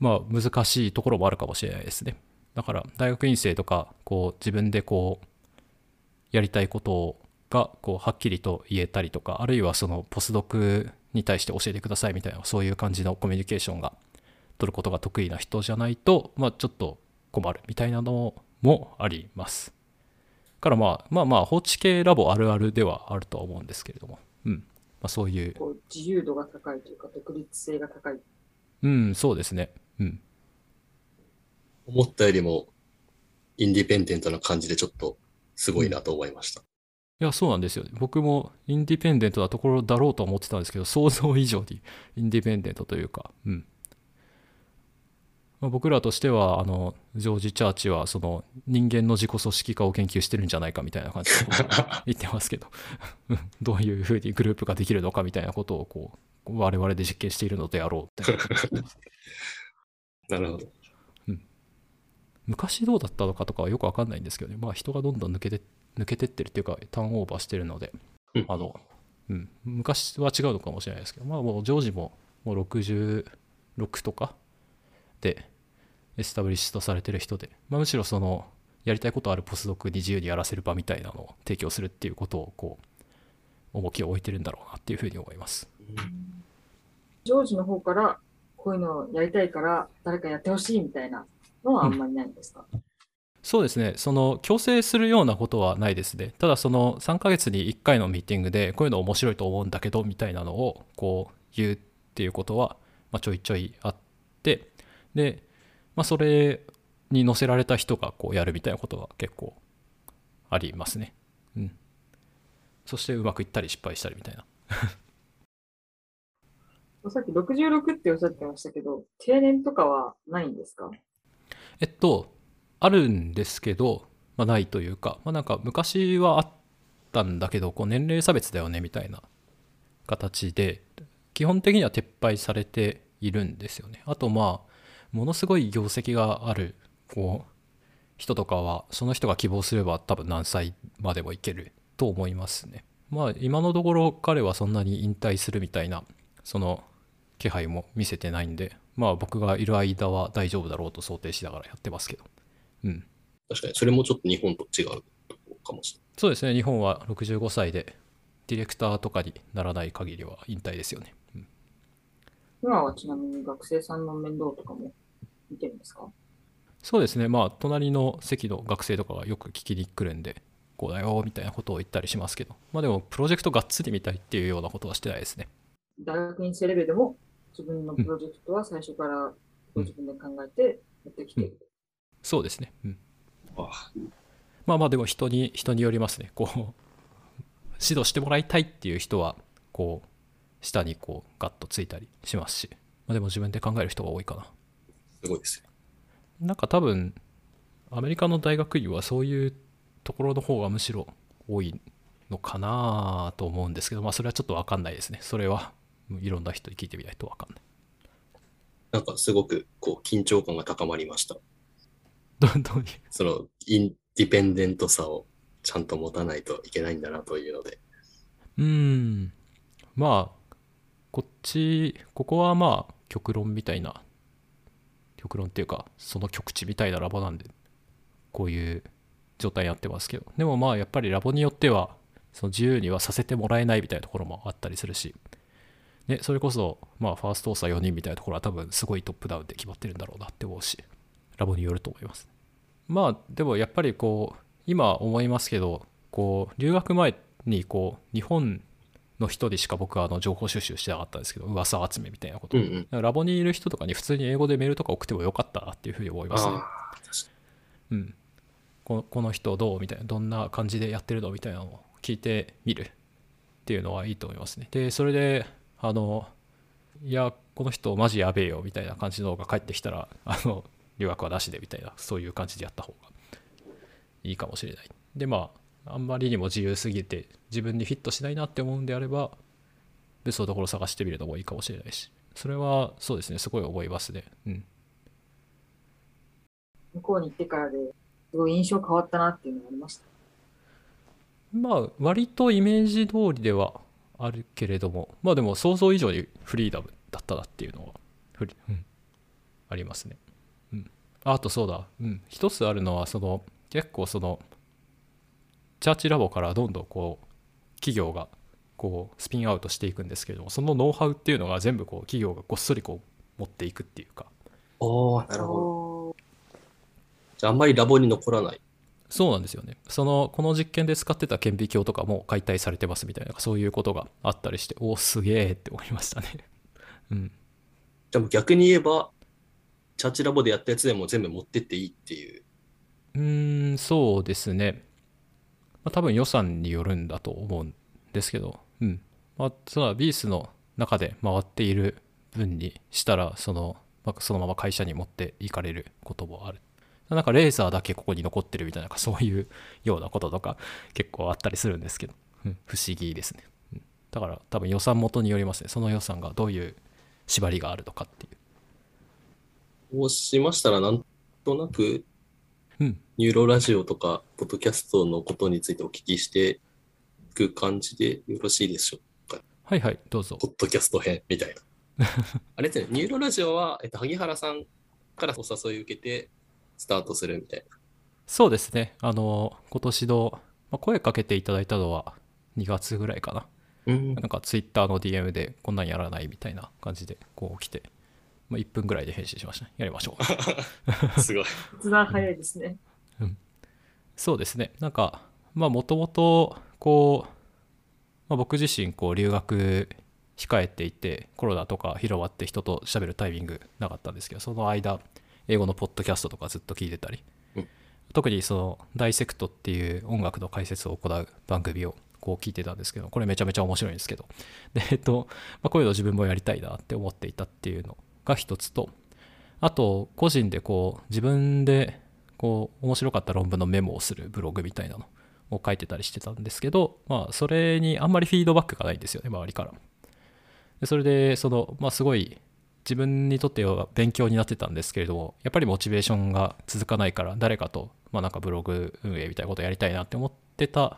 まあ難しいところもあるかもしれないですね。だから大学院生とかこう自分でこうやりたいことがこうはっきりと言えたりとかあるいはそのポスドクに対して教えてくださいみたいなそういう感じのコミュニケーションが取ることが得意な人じゃないと、まあ、ちょっと困るみたいなのもあります。からまあまあまあ放置系ラボあるあるではあるとは思うんですけれども、うん。まあ、そういう、こう自由度が高いというか、独立性が高い。うん、そうですね、うん、思ったよりもインディペンデントな感じでちょっとすごいなと思いました。いやそうなんですよ。僕もインディペンデントなところだろうと思ってたんですけど 想像以上にインディペンデントというか、うん。まあ、僕らとしてはあのジョージ・チャーチはその人間の自己組織化を研究してるんじゃないかみたいな感じで 言ってますけど。う んどういうふうにグループができるのかみたいなことをこう我々で実験しているのであろうってなるほど。昔どうだったのかとかはよくわかんないんですけどね、まあ、人がどんどん抜けて抜けてってるっていうかターンオーバーしてるので。うん。あの、うん、昔は違うのかもしれないですけど、まあ、もうジョージももう66とかでエスタブリッシュとされてる人で、まあ、むしろそのやりたいことあるポスドクに自由にやらせる場みたいなのを提供するっていうことをこう重きを置いてるんだろうなっていうふうに思います。ジョージの方からこういうのをやりたいから誰かやってほしいみたいなのはあんまりないんですか、そうですね、その強制するようなことはないですね。ただ、その3ヶ月に1回のミーティングで、こういうの面白いと思うんだけどみたいなのをこう言うっていうことは、まあ、ちょいちょいあって、で、まあ、それに載せられた人がこうやるみたいなことは結構ありますね。うん。そしてうまくいったり失敗したりみたいな。さっき66っておっしゃってましたけど、定年とかはないんですか？えっと、あるんですけど、まあ、ないというか、まあ、なんか昔はあったんだけど、こう年齢差別だよねみたいな形で、基本的には撤廃されているんですよね。あと、まあ、ものすごい業績がある、こう、人とかは、その人が希望すれば多分何歳までもいけると思いますね。まあ、今のところ彼はそんなに引退するみたいな、その気配も見せてないんで、まあ僕がいる間は大丈夫だろうと想定しながらやってますけど。うん。確かに、それもちょっと日本と違うところかもしれない。そうですね、日本は65歳で、ディレクターとかにならない限りは引退ですよね。うん、今はちなみに学生さんの面倒とかも見てるんですか？そうですね、まあ、隣の席の学生とかがよく聞きに来るんで、こうだよみたいなことを言ったりしますけど、まあでも、プロジェクトがっつり見たいっていうようなことはしてないですね。大学院生レベルでも自分のプロジェクトは最初からご自分で考えてやってきている。そうですね。うん、あまあまあ、でも人に、人によりますね。こう、指導してもらいたいっていう人は、こう、下にこう、ガッとついたりしますし、まあでも自分で考える人が多いかな。すごいですよ。なんか多分、アメリカの大学院はそういうところの方がむしろ多いのかなと思うんですけど、まあそれはちょっとわかんないですね。それはいろんな人に聞いてみないとわかんない。なんかすごくこう緊張感が高まりました。ど どういう？そのインディペンデントさをちゃんと持たないといけないんだなというので。うーん。まあ、こっち、ここはまあ、極論みたいな、極論っていうか、その極地みたいなラボなんで、こういう状態になってますけど、でもまあ、やっぱりラボによっては、その自由にはさせてもらえないみたいなところもあったりするし、ね、それこそ、まあ、ファーストオーサー4人みたいなところは多分すごいトップダウンで決まってるんだろうなって思うし、ラボによると思います。まあ、でもやっぱりこう、今思いますけど、こう、留学前にこう、日本の人にしか僕はあの情報収集してなかったんですけど、噂集めみたいなこと。うんうん。ラボにいる人とかに普通に英語でメールとか送ってもよかったなっていうふうに思いますね。うん、このこの人どうみたいなどんな感じでやってるのみたいなのを聞いてみるっていうのはいいと思いますねでそれであのいやこの人マジやべえよみたいな感じのが返ってきたら あの留学はなしでみたいなそういう感じでやった方がいいかもしれない。でまああんまりにも自由すぎて自分にフィットしないなって思うんであれば別のところ探してみるのもいいかもしれないし。それはそうですねすごい思いますね。うん。向こうに行ってからですごい印象変わったなっていうのがありました？まあ割とイメージ通りではあるけれどもまあでも想像以上にフリーダムだったなっていうのはフリ、うん、ありますね、うん、ああとそうだ、うん、一つあるのはその結構そのチャーチラボからどんどんこう企業がこうスピンアウトしていくんですけれどもそのノウハウっていうのが全部こう企業がごっそりこう持っていくっていうかおー、なるほど。ど。じゃああんまりラボに残らない。そうなんですよね。その、この実験で使ってた顕微鏡とかも解体されてますみたいな、そういうことがあったりして、おお、すげえって思いましたね。うん。じゃあもう逆に言えば、チャーチラボでやったやつでも全部持ってっていいっていう。うーん、そうですね。まあ、多分予算によるんだと思うんですけど、うん。まあ、そのビースの中で回っている分にしたら、その、まあ、そのまま会社に持っていかれることもある。なんかレーザーだけここに残ってるみたいな、そういうようなこととか結構あったりするんですけど、うん、不思議ですね。うんだから多分予算元によりますね。その予算がどういう縛りがあるとかっていう。そうしましたら、なんとなく、うん。ニューロラジオとか、ポッドキャストのことについてお聞きしていく感じでよろしいでしょうか？はいはい、どうぞ。ポッドキャスト編みたいな。あれですね、ニューロラジオは、えっと、萩原さんからお誘い受けて、スタートするみたいな。そうですね。あの、今年の、まあ、声かけていただいたのは2月ぐらいかな。うんなんかツイッターの DM でこんなんやらないみたいな感じでこう来て、まあ、1分ぐらいで返信しましたね。やりましょう。すごい。決断早いですね。そうですね。なんか、まあもともとこう、まあ、僕自身こう留学控えていてコロナとか広まって人と喋るタイミングなかったんですけどその間英語のポッドキャストとかずっと聞いてたり、うん。特にその「ダイセクト」っていう音楽の解説を行う番組をこう聞いてたんですけどこれめちゃめちゃ面白いんですけど。でえっと、まあ、こういうの自分もやりたいなって思っていたっていうのが一つとあと個人でこう自分でこう面白かった論文のメモをするブログみたいなのを書いてたりしてたんですけど、まあ、それにあんまりフィードバックがないんですよね周りから。でそれでその、まあ、すごい自分にとっては勉強になってたんですけれどもやっぱりモチベーションが続かないから誰かと、まあ、なんかブログ運営みたいなことやりたいなって思ってた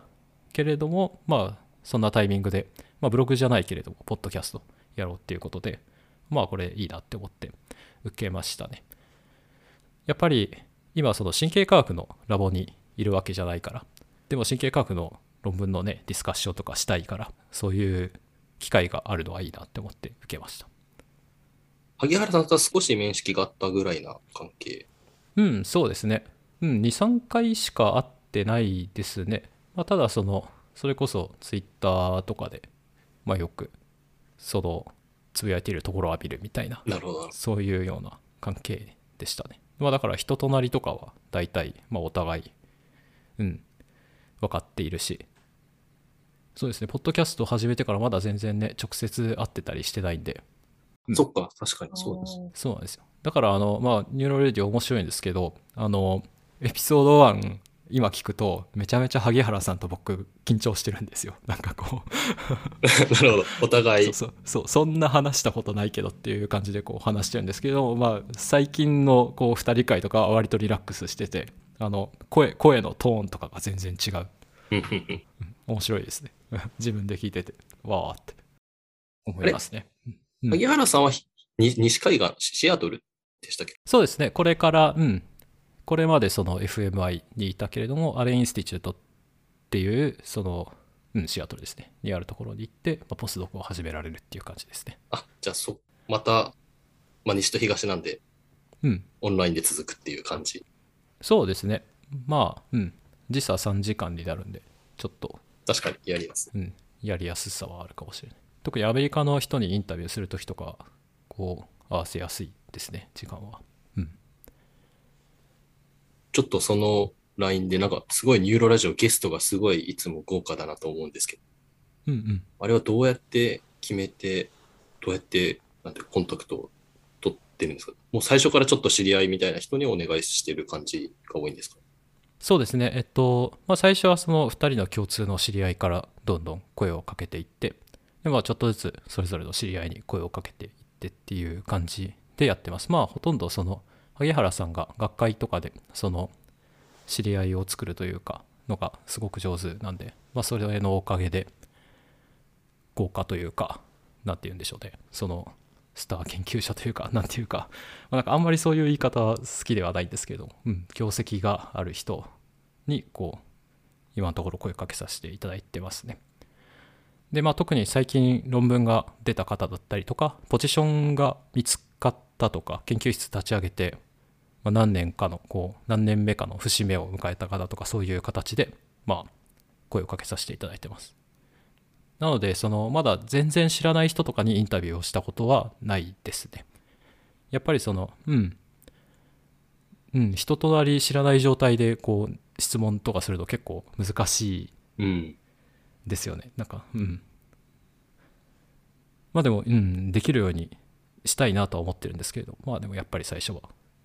けれどもまあそんなタイミングで、まあ、ブログじゃないけれどもポッドキャストやろうっていうことでまあこれいいなって思って受けましたね。やっぱり今その神経科学のラボにいるわけじゃないからでも神経科学の論文のねディスカッションとかしたいからそういう機会があるのはいいなって思って受けました。萩原さんとは少し面識があったぐらいな関係？うんそうですねうん23回しか会ってないですね、まあ、ただそのそれこそツイッターとかでまあよくそのつぶやいているところを浴びるみたいななるほど。そういうような関係でしたね。まあだから人となりとかは大体、まあお互い、うん、分かっているし、そうですね、ポッドキャスト始めてからまだ全然ね、直接会ってたりしてないんで、うんそっか、確かにそうです。そうなんですよ。だから、あの、まあ、ニューロレディオ面白いんですけど、あの、エピソード1、今聞くと、めちゃめちゃ萩原さんと僕、緊張してるんですよ。なんかこう、なるほど。お互い。そうそうそうそんな話したことないけどっていう感じでこう話してるんですけど、まあ、最近のこう2人会とかは割とリラックスしててあの声声のトーンとかが全然違ううんうんうん面白いですね 自分で聞いててわーって思いますねうん萩原さんは西海岸、シシアトルでしたっけ？そうですねこれからうんこれまでその FMI にいたけれどもアレインスティチュートっていうその、うん、シアトルですねにあるところに行って、まあ、ポスドクを始められるっていう感じですねあ、じゃあそ、また、まあ、西と東なんで、うんオンラインで続くっていう感じ？そうですね。まあ、うん。時差3時間になるんで、ちょっと、確かにやります。うん、やりやすさはあるかもしれない。特にアメリカの人にインタビューするときとか、こう、合わせやすいですね、時間は。うん。ちょっとその LINE で、なんかすごいニューロラジオゲストがすごいいつも豪華だなと思うんですけど、うんうん。あれはどうやって決めて、どうやって、なんてコンタクトを取ってるんですか？もう最初からちょっと知り合いみたいな人にお願いしてる感じが多いんですか？そうですね。えっと、まあ、最初はその2人の共通の知り合いからどんどん声をかけていって、で、まあ、ちょっとずつそれぞれの知り合いに声をかけていってっていう感じでやってます。まあ、ほとんどその、萩原さんが学会とかで、その、知り合いを作るというか、のがすごく上手なんで、まあ、それのおかげで、豪華というか、なんて言うんでしょうね。その、スター研究者というか、なんていうか、まあなんかあんまりそういう言い方は好きではないんですけど、うん、業績がある人に、こう、今のところ声かけさせていただいてますね。で、まあ特に最近論文が出た方だったりとか、ポジションが見つかったとか、研究室立ち上げて、まあ、何年かの、こう、何年目かの節目を迎えた方とか、そういう形で、まあ、声をかけさせていただいてます。なので、その、まだ全然知らない人とかにインタビューをしたことはないですね。やっぱりその、うん、うん、人となり知らない状態で、こう、質問とかすると結構難しい。ですよね。なんか、うん。まあでも、うん、できるようにしたいなとは思ってるんですけれど、まあでもやっぱり最初は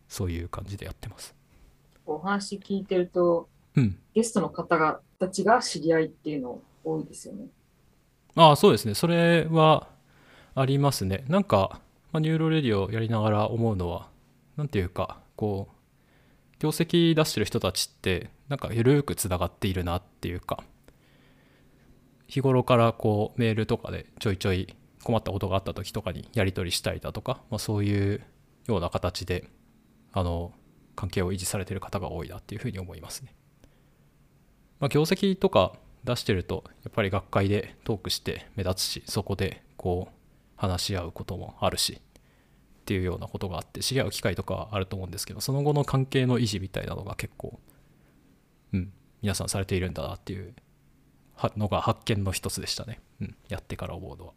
そういう感じでやってます。お話聞いてると、うん。ゲストの方がたちが知り合いっていうの多いですよね。ああ、そうですね。それはありますね。なんか、まあ、ニューロレディオやりながら思うのは、なんていうか、こう、業績出してる人たちって、なんか緩くつながっているなっていうか、日頃からこうメールとかでちょいちょい困ったことがあった時とかにやり取りしたりだとか、まあ、そういうような形であの関係を維持されている方が多いなっていうふうに思いますね。まあ、業績とか出してるとやっぱり学会でトークして目立つしそこでこう話し合うこともあるしっていうようなことがあって知り合う機会とかあると思うんですけどその後の関係の維持みたいなのが結構うん皆さんされているんだなっていうのが発見の一つでしたね、うん、やってから思うのは、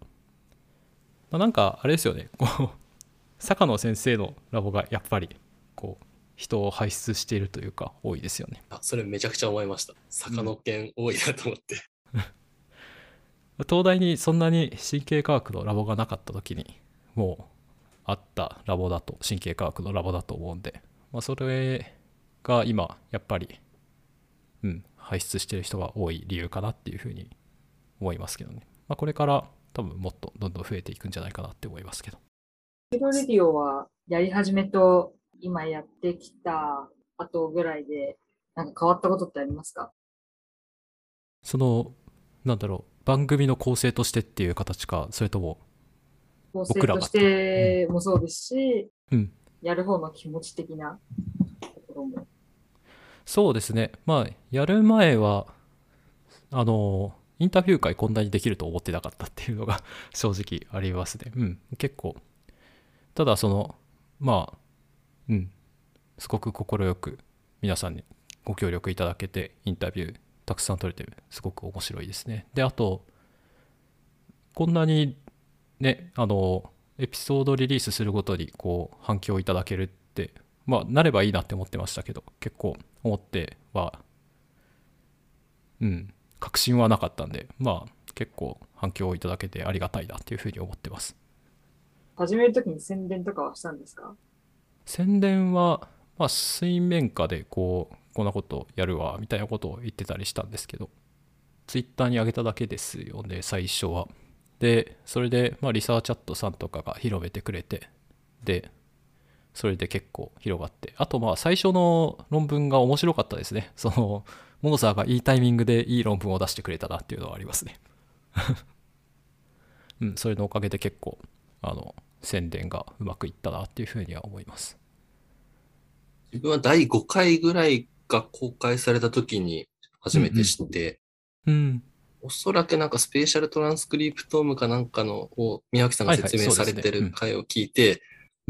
まあ、なんかあれですよね。こう 坂野先生のラボがやっぱりこう人を輩出しているというか多いですよね。あそれめちゃくちゃ思いました。坂野犬多いなと思って、東大にそんなに神経科学のラボがなかった時にもうあったラボだと神経科学のラボだと思うんで、まあ、それが今やっぱりうん輩出してる人が多い理由かなっていうふうに思いますけどね、まあ、これから多分もっとどんどん増えていくんじゃないかなって思いますけど。ヒロレディオはやり始めと今やってきた後ぐらいでなんか変わったことってありますか？そのなんだろう番組の構成としてっていう形かそれとも構成としてもそうですし、うん、やる方の気持ち的なところも。そうですね。まあ、やる前は、あの、インタビュー会こんなにできると思ってなかったっていうのが 正直ありますね。うん、結構。ただ、その、まあ、うん、すごく快く皆さんにご協力いただけて、インタビューたくさん取れて、すごく面白いですね。で、あと、こんなにね、あの、エピソードリリースするごとに、こう、反響いただけるって、まあ、なればいいなって思ってましたけど、結構思っては、うん、確信はなかったんで、まあ、結構反響をいただけてありがたいなっていうふうに思ってます。始めるときに宣伝とかはしたんですか？宣伝は、まあ、水面下でこう、こんなことやるわ、みたいなことを言ってたりしたんですけど、ツイッターに上げただけですよね、最初は。で、それで、まあ、リサーチャットさんとかが広めてくれて、で、それで結構広がって、あとまあ最初の論文が面白かったですね。その、モーザーがいいタイミングでいい論文を出してくれたなっていうのはありますね。うん、それのおかげで結構、あの、宣伝がうまくいったなっていうふうには思います。自分は第5回ぐらいが公開された時に初めて知って、うん。おそらくなんかスペーシャルトランスクリプトームかなんかのを宮脇さんが説明されてる回を聞いて、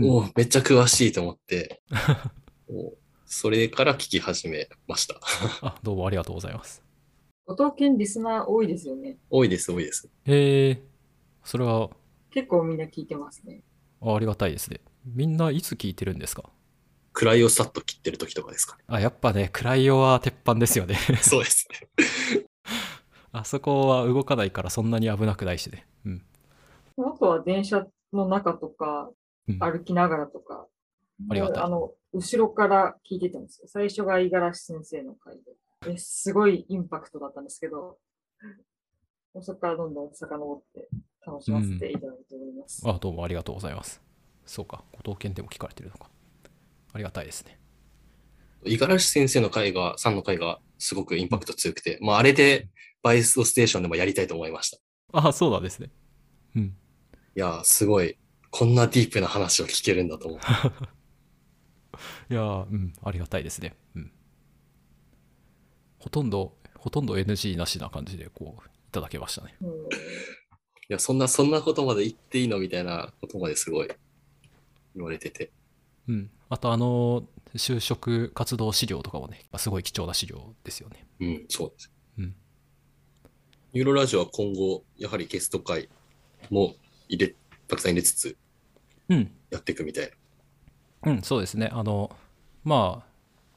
おめっちゃ詳しいと思って、それから聞き始めました。あ、どうもありがとうございます。後藤健リスナー多いですよね。多いです、多いです。へえ、それは結構みんな聞いてますね。あありがたいですね。みんないつ聞いてるんですか？クライをさっと切ってる時とかですかね。あ、やっぱね、クライオは鉄板ですよね。そうですね。あそこは動かないからそんなに危なくないしね。うん。あとは電車の中とか、うん歩きながらとか、ありがたいあの、後ろから聞いてたんですよ。最初が五十嵐先生の回で。ですごいインパクトだったんですけど、そこからどんどん遡って楽しませていただいております。あ、どうもありがとうございます。そうか、後藤健でも聞かれてるのか。ありがたいですね。五十嵐先生の回が、さんの回がすごくインパクト強くて、まああれでバイストステーションでもやりたいと思いました。あ、そうなんですね。うん。いやー、すごい。こんなディープな話を聞けるんだと思って。いやーうん、ありがたいですね。うん。ほとんど、ほとんど NG なしな感じで、こう、いただけましたね。うんいや、そんな、そんなことまで言っていいのみたいなことまですごい言われてて。うん。あと、あの、就職活動資料とかもね、すごい貴重な資料ですよね。うん、そうです。うん。ユーロラジオは今後、やはりゲスト会も入れ、たくさん入れつつうん。やっていくみたいうん、そうですね。あの、まあ、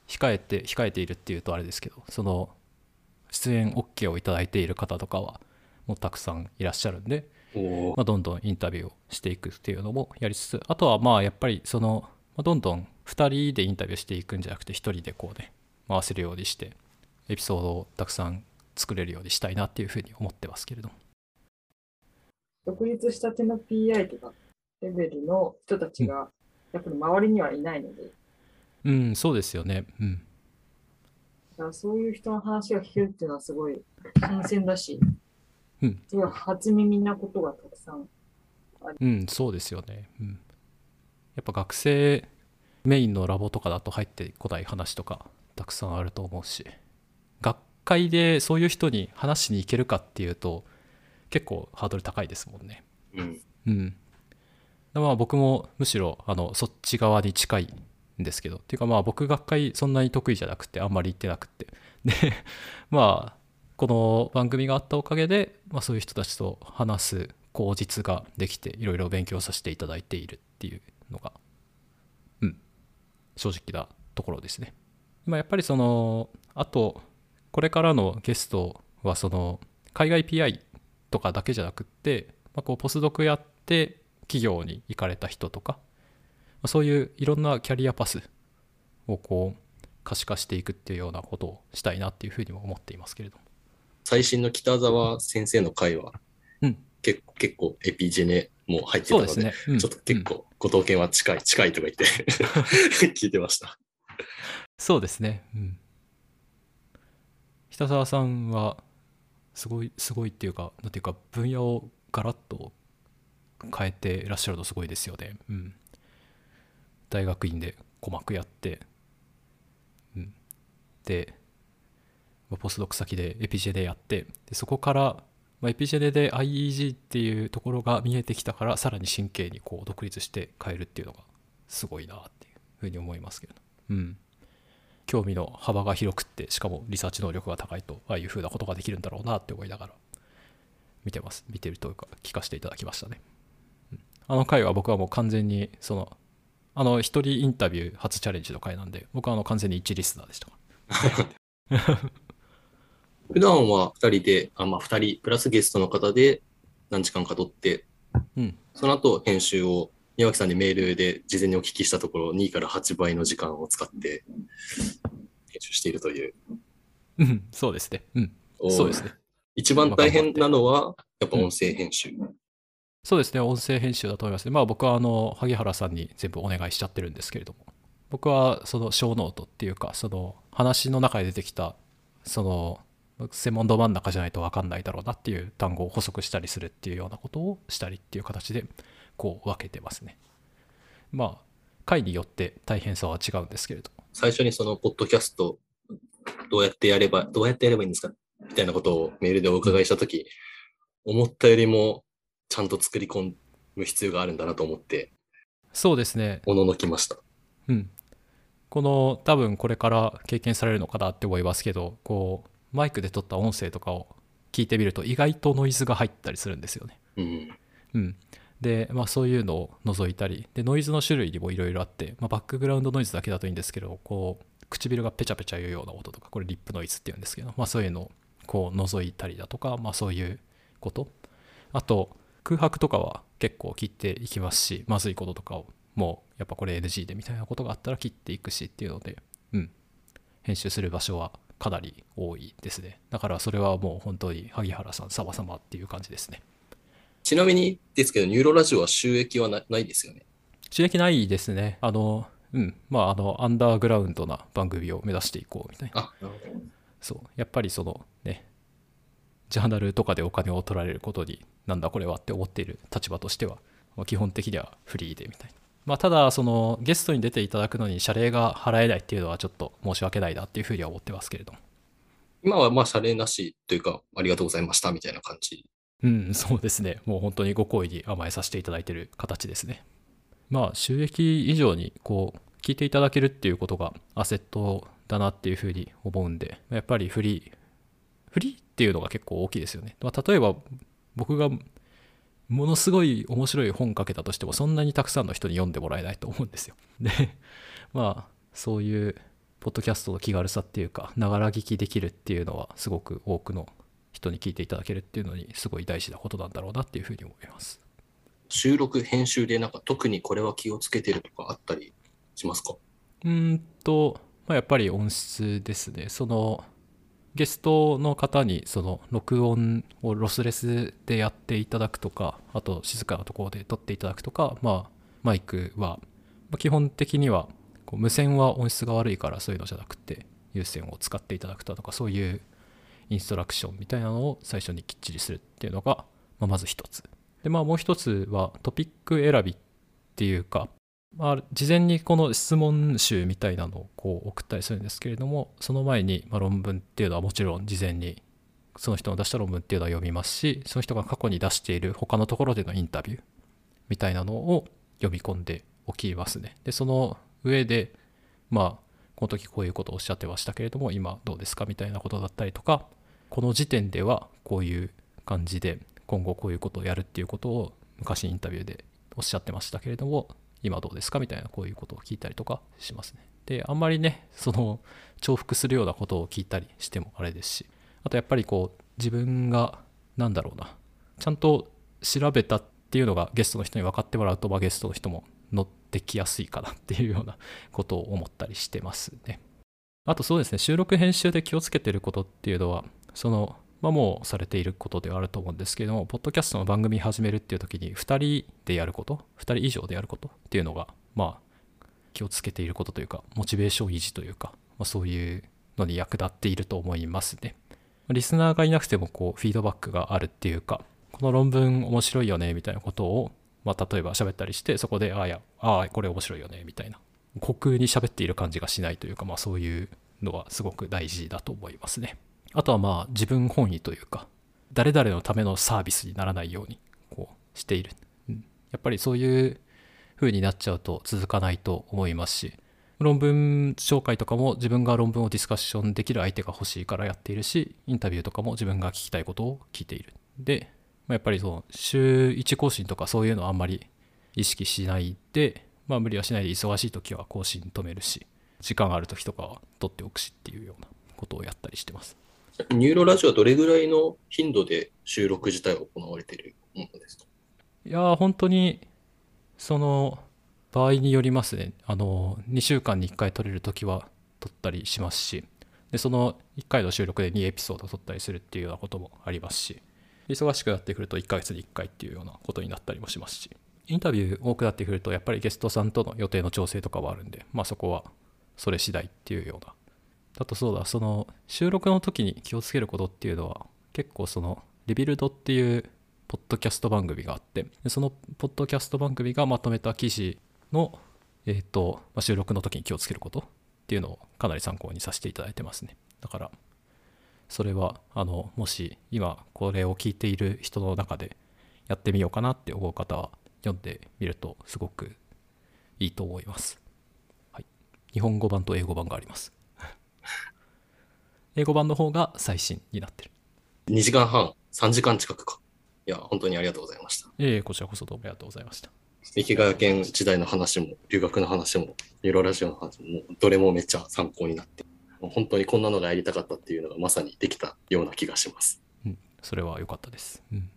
控えて、控えているっていうとあれですけど、その、出演 OK をいただいている方とかは、もうたくさんいらっしゃるんで、まあ、どんどんインタビューをしていくっていうのもやりつつ、あとはまあ、やっぱりその、まあ、どんどん2人でインタビューしていくんじゃなくて、1人でこうね、回せるようにして、エピソードをたくさん作れるようにしたいなっていうふうに思ってますけれども。独立したての PI とかレベルの人たちが、やっぱり周りにはいないので、うん、そうですよね。うん。だからそういう人の話が聞けるっていうのはすごい新鮮だし、うんすごい初耳なことがたくさんありうん、そうですよね。うん。やっぱ学生メインのラボとかだと入ってこない話とかたくさんあると思うし、学会でそういう人に話しに行けるかっていうと結構ハードル高いですもんね。うん。うん。まあ僕もむしろあのそっち側に近いんですけど、っていうかまあ僕学会そんなに得意じゃなくてあんまり行ってなくて。で、まあこの番組があったおかげで、まあ、そういう人たちと話す口実ができていろいろ勉強させていただいているっていうのが、うん、正直なところですね。まあ、やっぱりそのあとこれからのゲストはその海外 PI とかだけじゃなくって、まあ、こうポスドクやって企業に行かれた人とか、まあそういういろんなキャリアパスをこう可視化していくっていうようなことをしたいなっていうふうにも思っていますけれども。最新の北澤先生の回は、うん結構、結構エピジェネも入ってたので、ね。うんちょっと結構、後藤健は近い、近いとか言って 聞いてました。そうですね。うん。北澤さんは、すごい、すごいっていうか、なんていうか、分野をガラッと変えてらっしゃるのすごいですよね。うん。大学院で鼓膜やって、うん。で、まあポスドク先でエピジェネやって、でそこから、まあ、エピジェネで IEG っていうところが見えてきたから、さらに神経にこう独立して変えるっていうのがすごいなっていうふうに思いますけど。うん。興味の幅が広くってしかもリサーチ能力が高いとああいうふうなことができるんだろうなって思いながら見てます。見てるというか聞かせていただきましたね、うん。あの回は僕はもう完全にそのあの一人インタビュー初チャレンジの回なんで僕はあの完全に一リスナーでした。普段は2人で、あ、まあ2人、プラスゲストの方で何時間か撮って、うん。その後編集を宮脇さんにメールで事前にお聞きしたところ、2から8倍の時間を使って編集しているという。うんそうですね。うんそうですね。一番大変なのは、やっぱ音声編集。そうですね音声編集だと思いますね。まあ僕はあの萩原さんに全部お願いしちゃってるんですけれども。僕はその小ノートっていうかその話の中で出てきたその専門ど真ん中じゃないと分かんないだろうなっていう単語を補足したりするっていうようなことをしたりっていう形でこう分けてますねまあ回によって大変さは違うんですけれど最初にそのポッドキャスト、どうやってやれば、どうやってやればいいんですか？みたいなことをメールでお伺いしたとき、思ったよりもちゃんと作り込む必要があるんだなと思って、そうですねおののきました。うん、この多分これから経験されるのかなって思いますけどこうマイクで撮った音声とかを聞いてみると意外とノイズが入ったりするんですよね。うん。うん、で、まあ、そういうのを除いたりでノイズの種類にもいろいろあって、まあ、バックグラウンドノイズだけだといいんですけどこう唇がペチャペチャ言うような音とかこれリップノイズっていうんですけど、まあ、そういうのをこう除いたりだとか、まあ、そういうこと。あと空白とかは結構切っていきますしまずいこととかをもうやっぱこれ NG でみたいなことがあったら切っていくしっていうので、うん、編集する場所はかなり多いですね。だからそれはもう本当に萩原さん様々っていう感じですね。ちなみにですけど、ニューロラジオは収益はなないですよね？収益ないですねあのうんまああのアンダーグラウンドな番組を目指していこうみたいなあ、なるほど。そうやっぱりそのねジャーナルとかでお金を取られることになんだこれはって思っている立場としては、まあ基本的にはフリーでみたいなまあただそのゲストに出ていただくのに謝礼が払えないっていうのはちょっと申し訳ないなっていうふうには思ってますけれども今はまあ、謝礼なしというか、ありがとうございましたみたいな感じ。うん、そうですね。もう本当にご好意に甘えさせていただいている形ですね。まあ、収益以上に、こう、聞いていただけるっていうことがアセットだなっていうふうに思うんで、やっぱりフリー、フリーっていうのが結構大きいですよね。まあ、例えば、僕がものすごい面白い本書けたとしても、そんなにたくさんの人に読んでもらえないと思うんですよ。で、まあ、そういう、ポッドキャストの気軽さっていうか、ながら聞きできるっていうのは、すごく多くの人に聞いていただけるっていうのにすごい大事なことなんだろうなっていうふうに思います。収録、編集でなんか特にこれは気をつけてるとかあったりしますか？うーんと、まあ、やっぱり音質ですね。そのゲストの方にその録音をロスレスでやっていただくとか、あと静かなところで撮っていただくとか、まあ、マイクは、まあ基本的にはこう無線は音質が悪いからそういうのじゃなくて有線を使っていただくとかそういうインストラクションみたいなのを最初にきっちりするっていうのが、まあ、まず一つで、まあもう一つはトピック選びっていうか、まあ、事前にこの質問集みたいなのをこう送ったりするんですけれども、その前にま論文っていうのはもちろん事前にその人の出した論文っていうのは読みますし、その人が過去に出している他のところでのインタビューみたいなのを読み込んでおきますね。で、その上で、まあ、この時こういうことをおっしゃってましたけれども、今どうですかみたいなことだったりとか、この時点ではこういう感じで今後こういうことをやるっていうことを昔インタビューでおっしゃってましたけれども今どうですかみたいなこういうことを聞いたりとかしますね。であんまりねその重複するようなことを聞いたりしてもあれですしあとやっぱりこう自分が何だろうなちゃんと調べたっていうのがゲストの人に分かってもらうと、まあ、ゲストの人も乗ってきやすいかなっていうようなことを思ったりしてますね。あとそうですね収録編集で気をつけてることっていうのはそのまあ、もうされていることではあると思うんですけども、ポッドキャストの番組始めるっていう時に、2人でやること、2人以上でやることっていうのが、まあ、気をつけていることというか、モチベーション維持というか、まあ、そういうのに役立っていると思いますね。リスナーがいなくても、こう、フィードバックがあるっていうか、この論文面白いよね、みたいなことを、まあ、例えば喋ったりして、そこで、ああ、や、ああ、これ面白いよね、みたいな。虚空に喋っている感じがしないというか、まあ、そういうのはすごく大事だと思いますね。あとはまあ自分本位というか、誰々のためのサービスにならないようにこうしている。うん、やっぱりそういう風になっちゃうと続かないと思いますし、論文紹介とかも自分が論文をディスカッションできる相手が欲しいからやっているし、インタビューとかも自分が聞きたいことを聞いている。で、まあ、やっぱりその週1更新とかそういうのはあんまり意識しないで、まあ無理はしないで忙しい時は更新止めるし、時間ある時とかは取っておくしっていうようなことをやったりしてます。ニューロラジオはどれぐらいの頻度で収録自体は行われているものですか？いや本当に、その、場合によりますね。あの、2週間に1回撮れるときは撮ったりしますし、で、その1回の収録で2エピソード撮ったりするっていうようなこともありますし、忙しくなってくると1ヶ月に1回っていうようなことになったりもしますし、インタビュー多くなってくると、やっぱりゲストさんとの予定の調整とかはあるんで、まあそこはそれ次第っていうようなあとそうだ、その収録の時に気をつけることっていうのは、結構そのリビルドっていうポッドキャスト番組があって、そのポッドキャスト番組がまとめた記事の、え、ー、と、まあ、収録の時に気をつけることっていうのをかなり参考にさせていただいてますね。だから、それは、あの、もし今これを聞いている人の中でやってみようかなって思う方は読んでみるとすごくいいと思います。はい。日本語版と英語版があります。英語版の方が最新になってる。2時間半、3時間近くか。いや、本当にありがとうございました。ええこちらこそどうもありがとうございました。池川県時代の話も、留学の話も、ユーロラジオの話も、どれもめっちゃ参考になって、本当にこんなのがやりたかったっていうのがまさにできたような気がします。うん、それは良かったです。うん。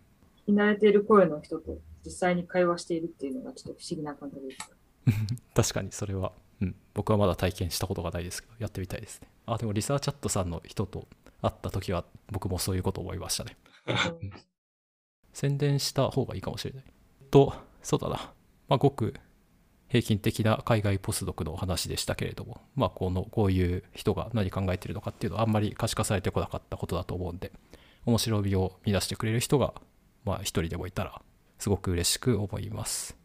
聞き慣れている声の人と実際に会話しているっていうのがちょっと不思議な感覚です。確かにそれはうん、僕はまだ体験したことがないですけど、やってみたいですね。あ、でもリサーチャットさんの人と会った時は、僕もそういうこと思いましたね。宣伝した方がいいかもしれない。と、そうだな。まあ、ごく平均的な海外ポスドクの話でしたけれども、まあ、この、こういう人が何考えてるのかっていうのはあんまり可視化されてこなかったことだと思うんで、面白みを見出してくれる人が、まあ、一人でもいたら、すごく嬉しく思います。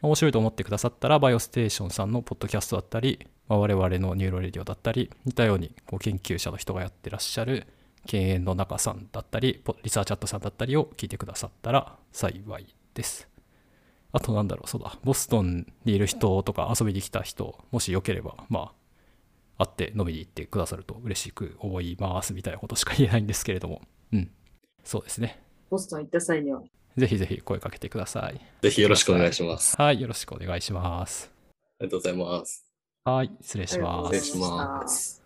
面白いと思ってくださったら、バイオステーションさんのポッドキャストだったり、まあ、我々のニューロレディオだったり、似たようにこう研究者の人がやってらっしゃる、研エンの仲さんだったり、リサーチャットさんだったりを聞いてくださったら幸いです。あとなんだろう、そうだ、ボストンにいる人とか遊びに来た人、もしよければ、まあ、会って飲みに行ってくださると嬉しく思いますみたいなことしか言えないんですけれども、うん、そうですね。ボストン行った際にはぜひぜひ声かけてください。ぜひよろしくお願いします。はい、よろしくお願いします。ありがとうございます。はい、失礼します。失礼します。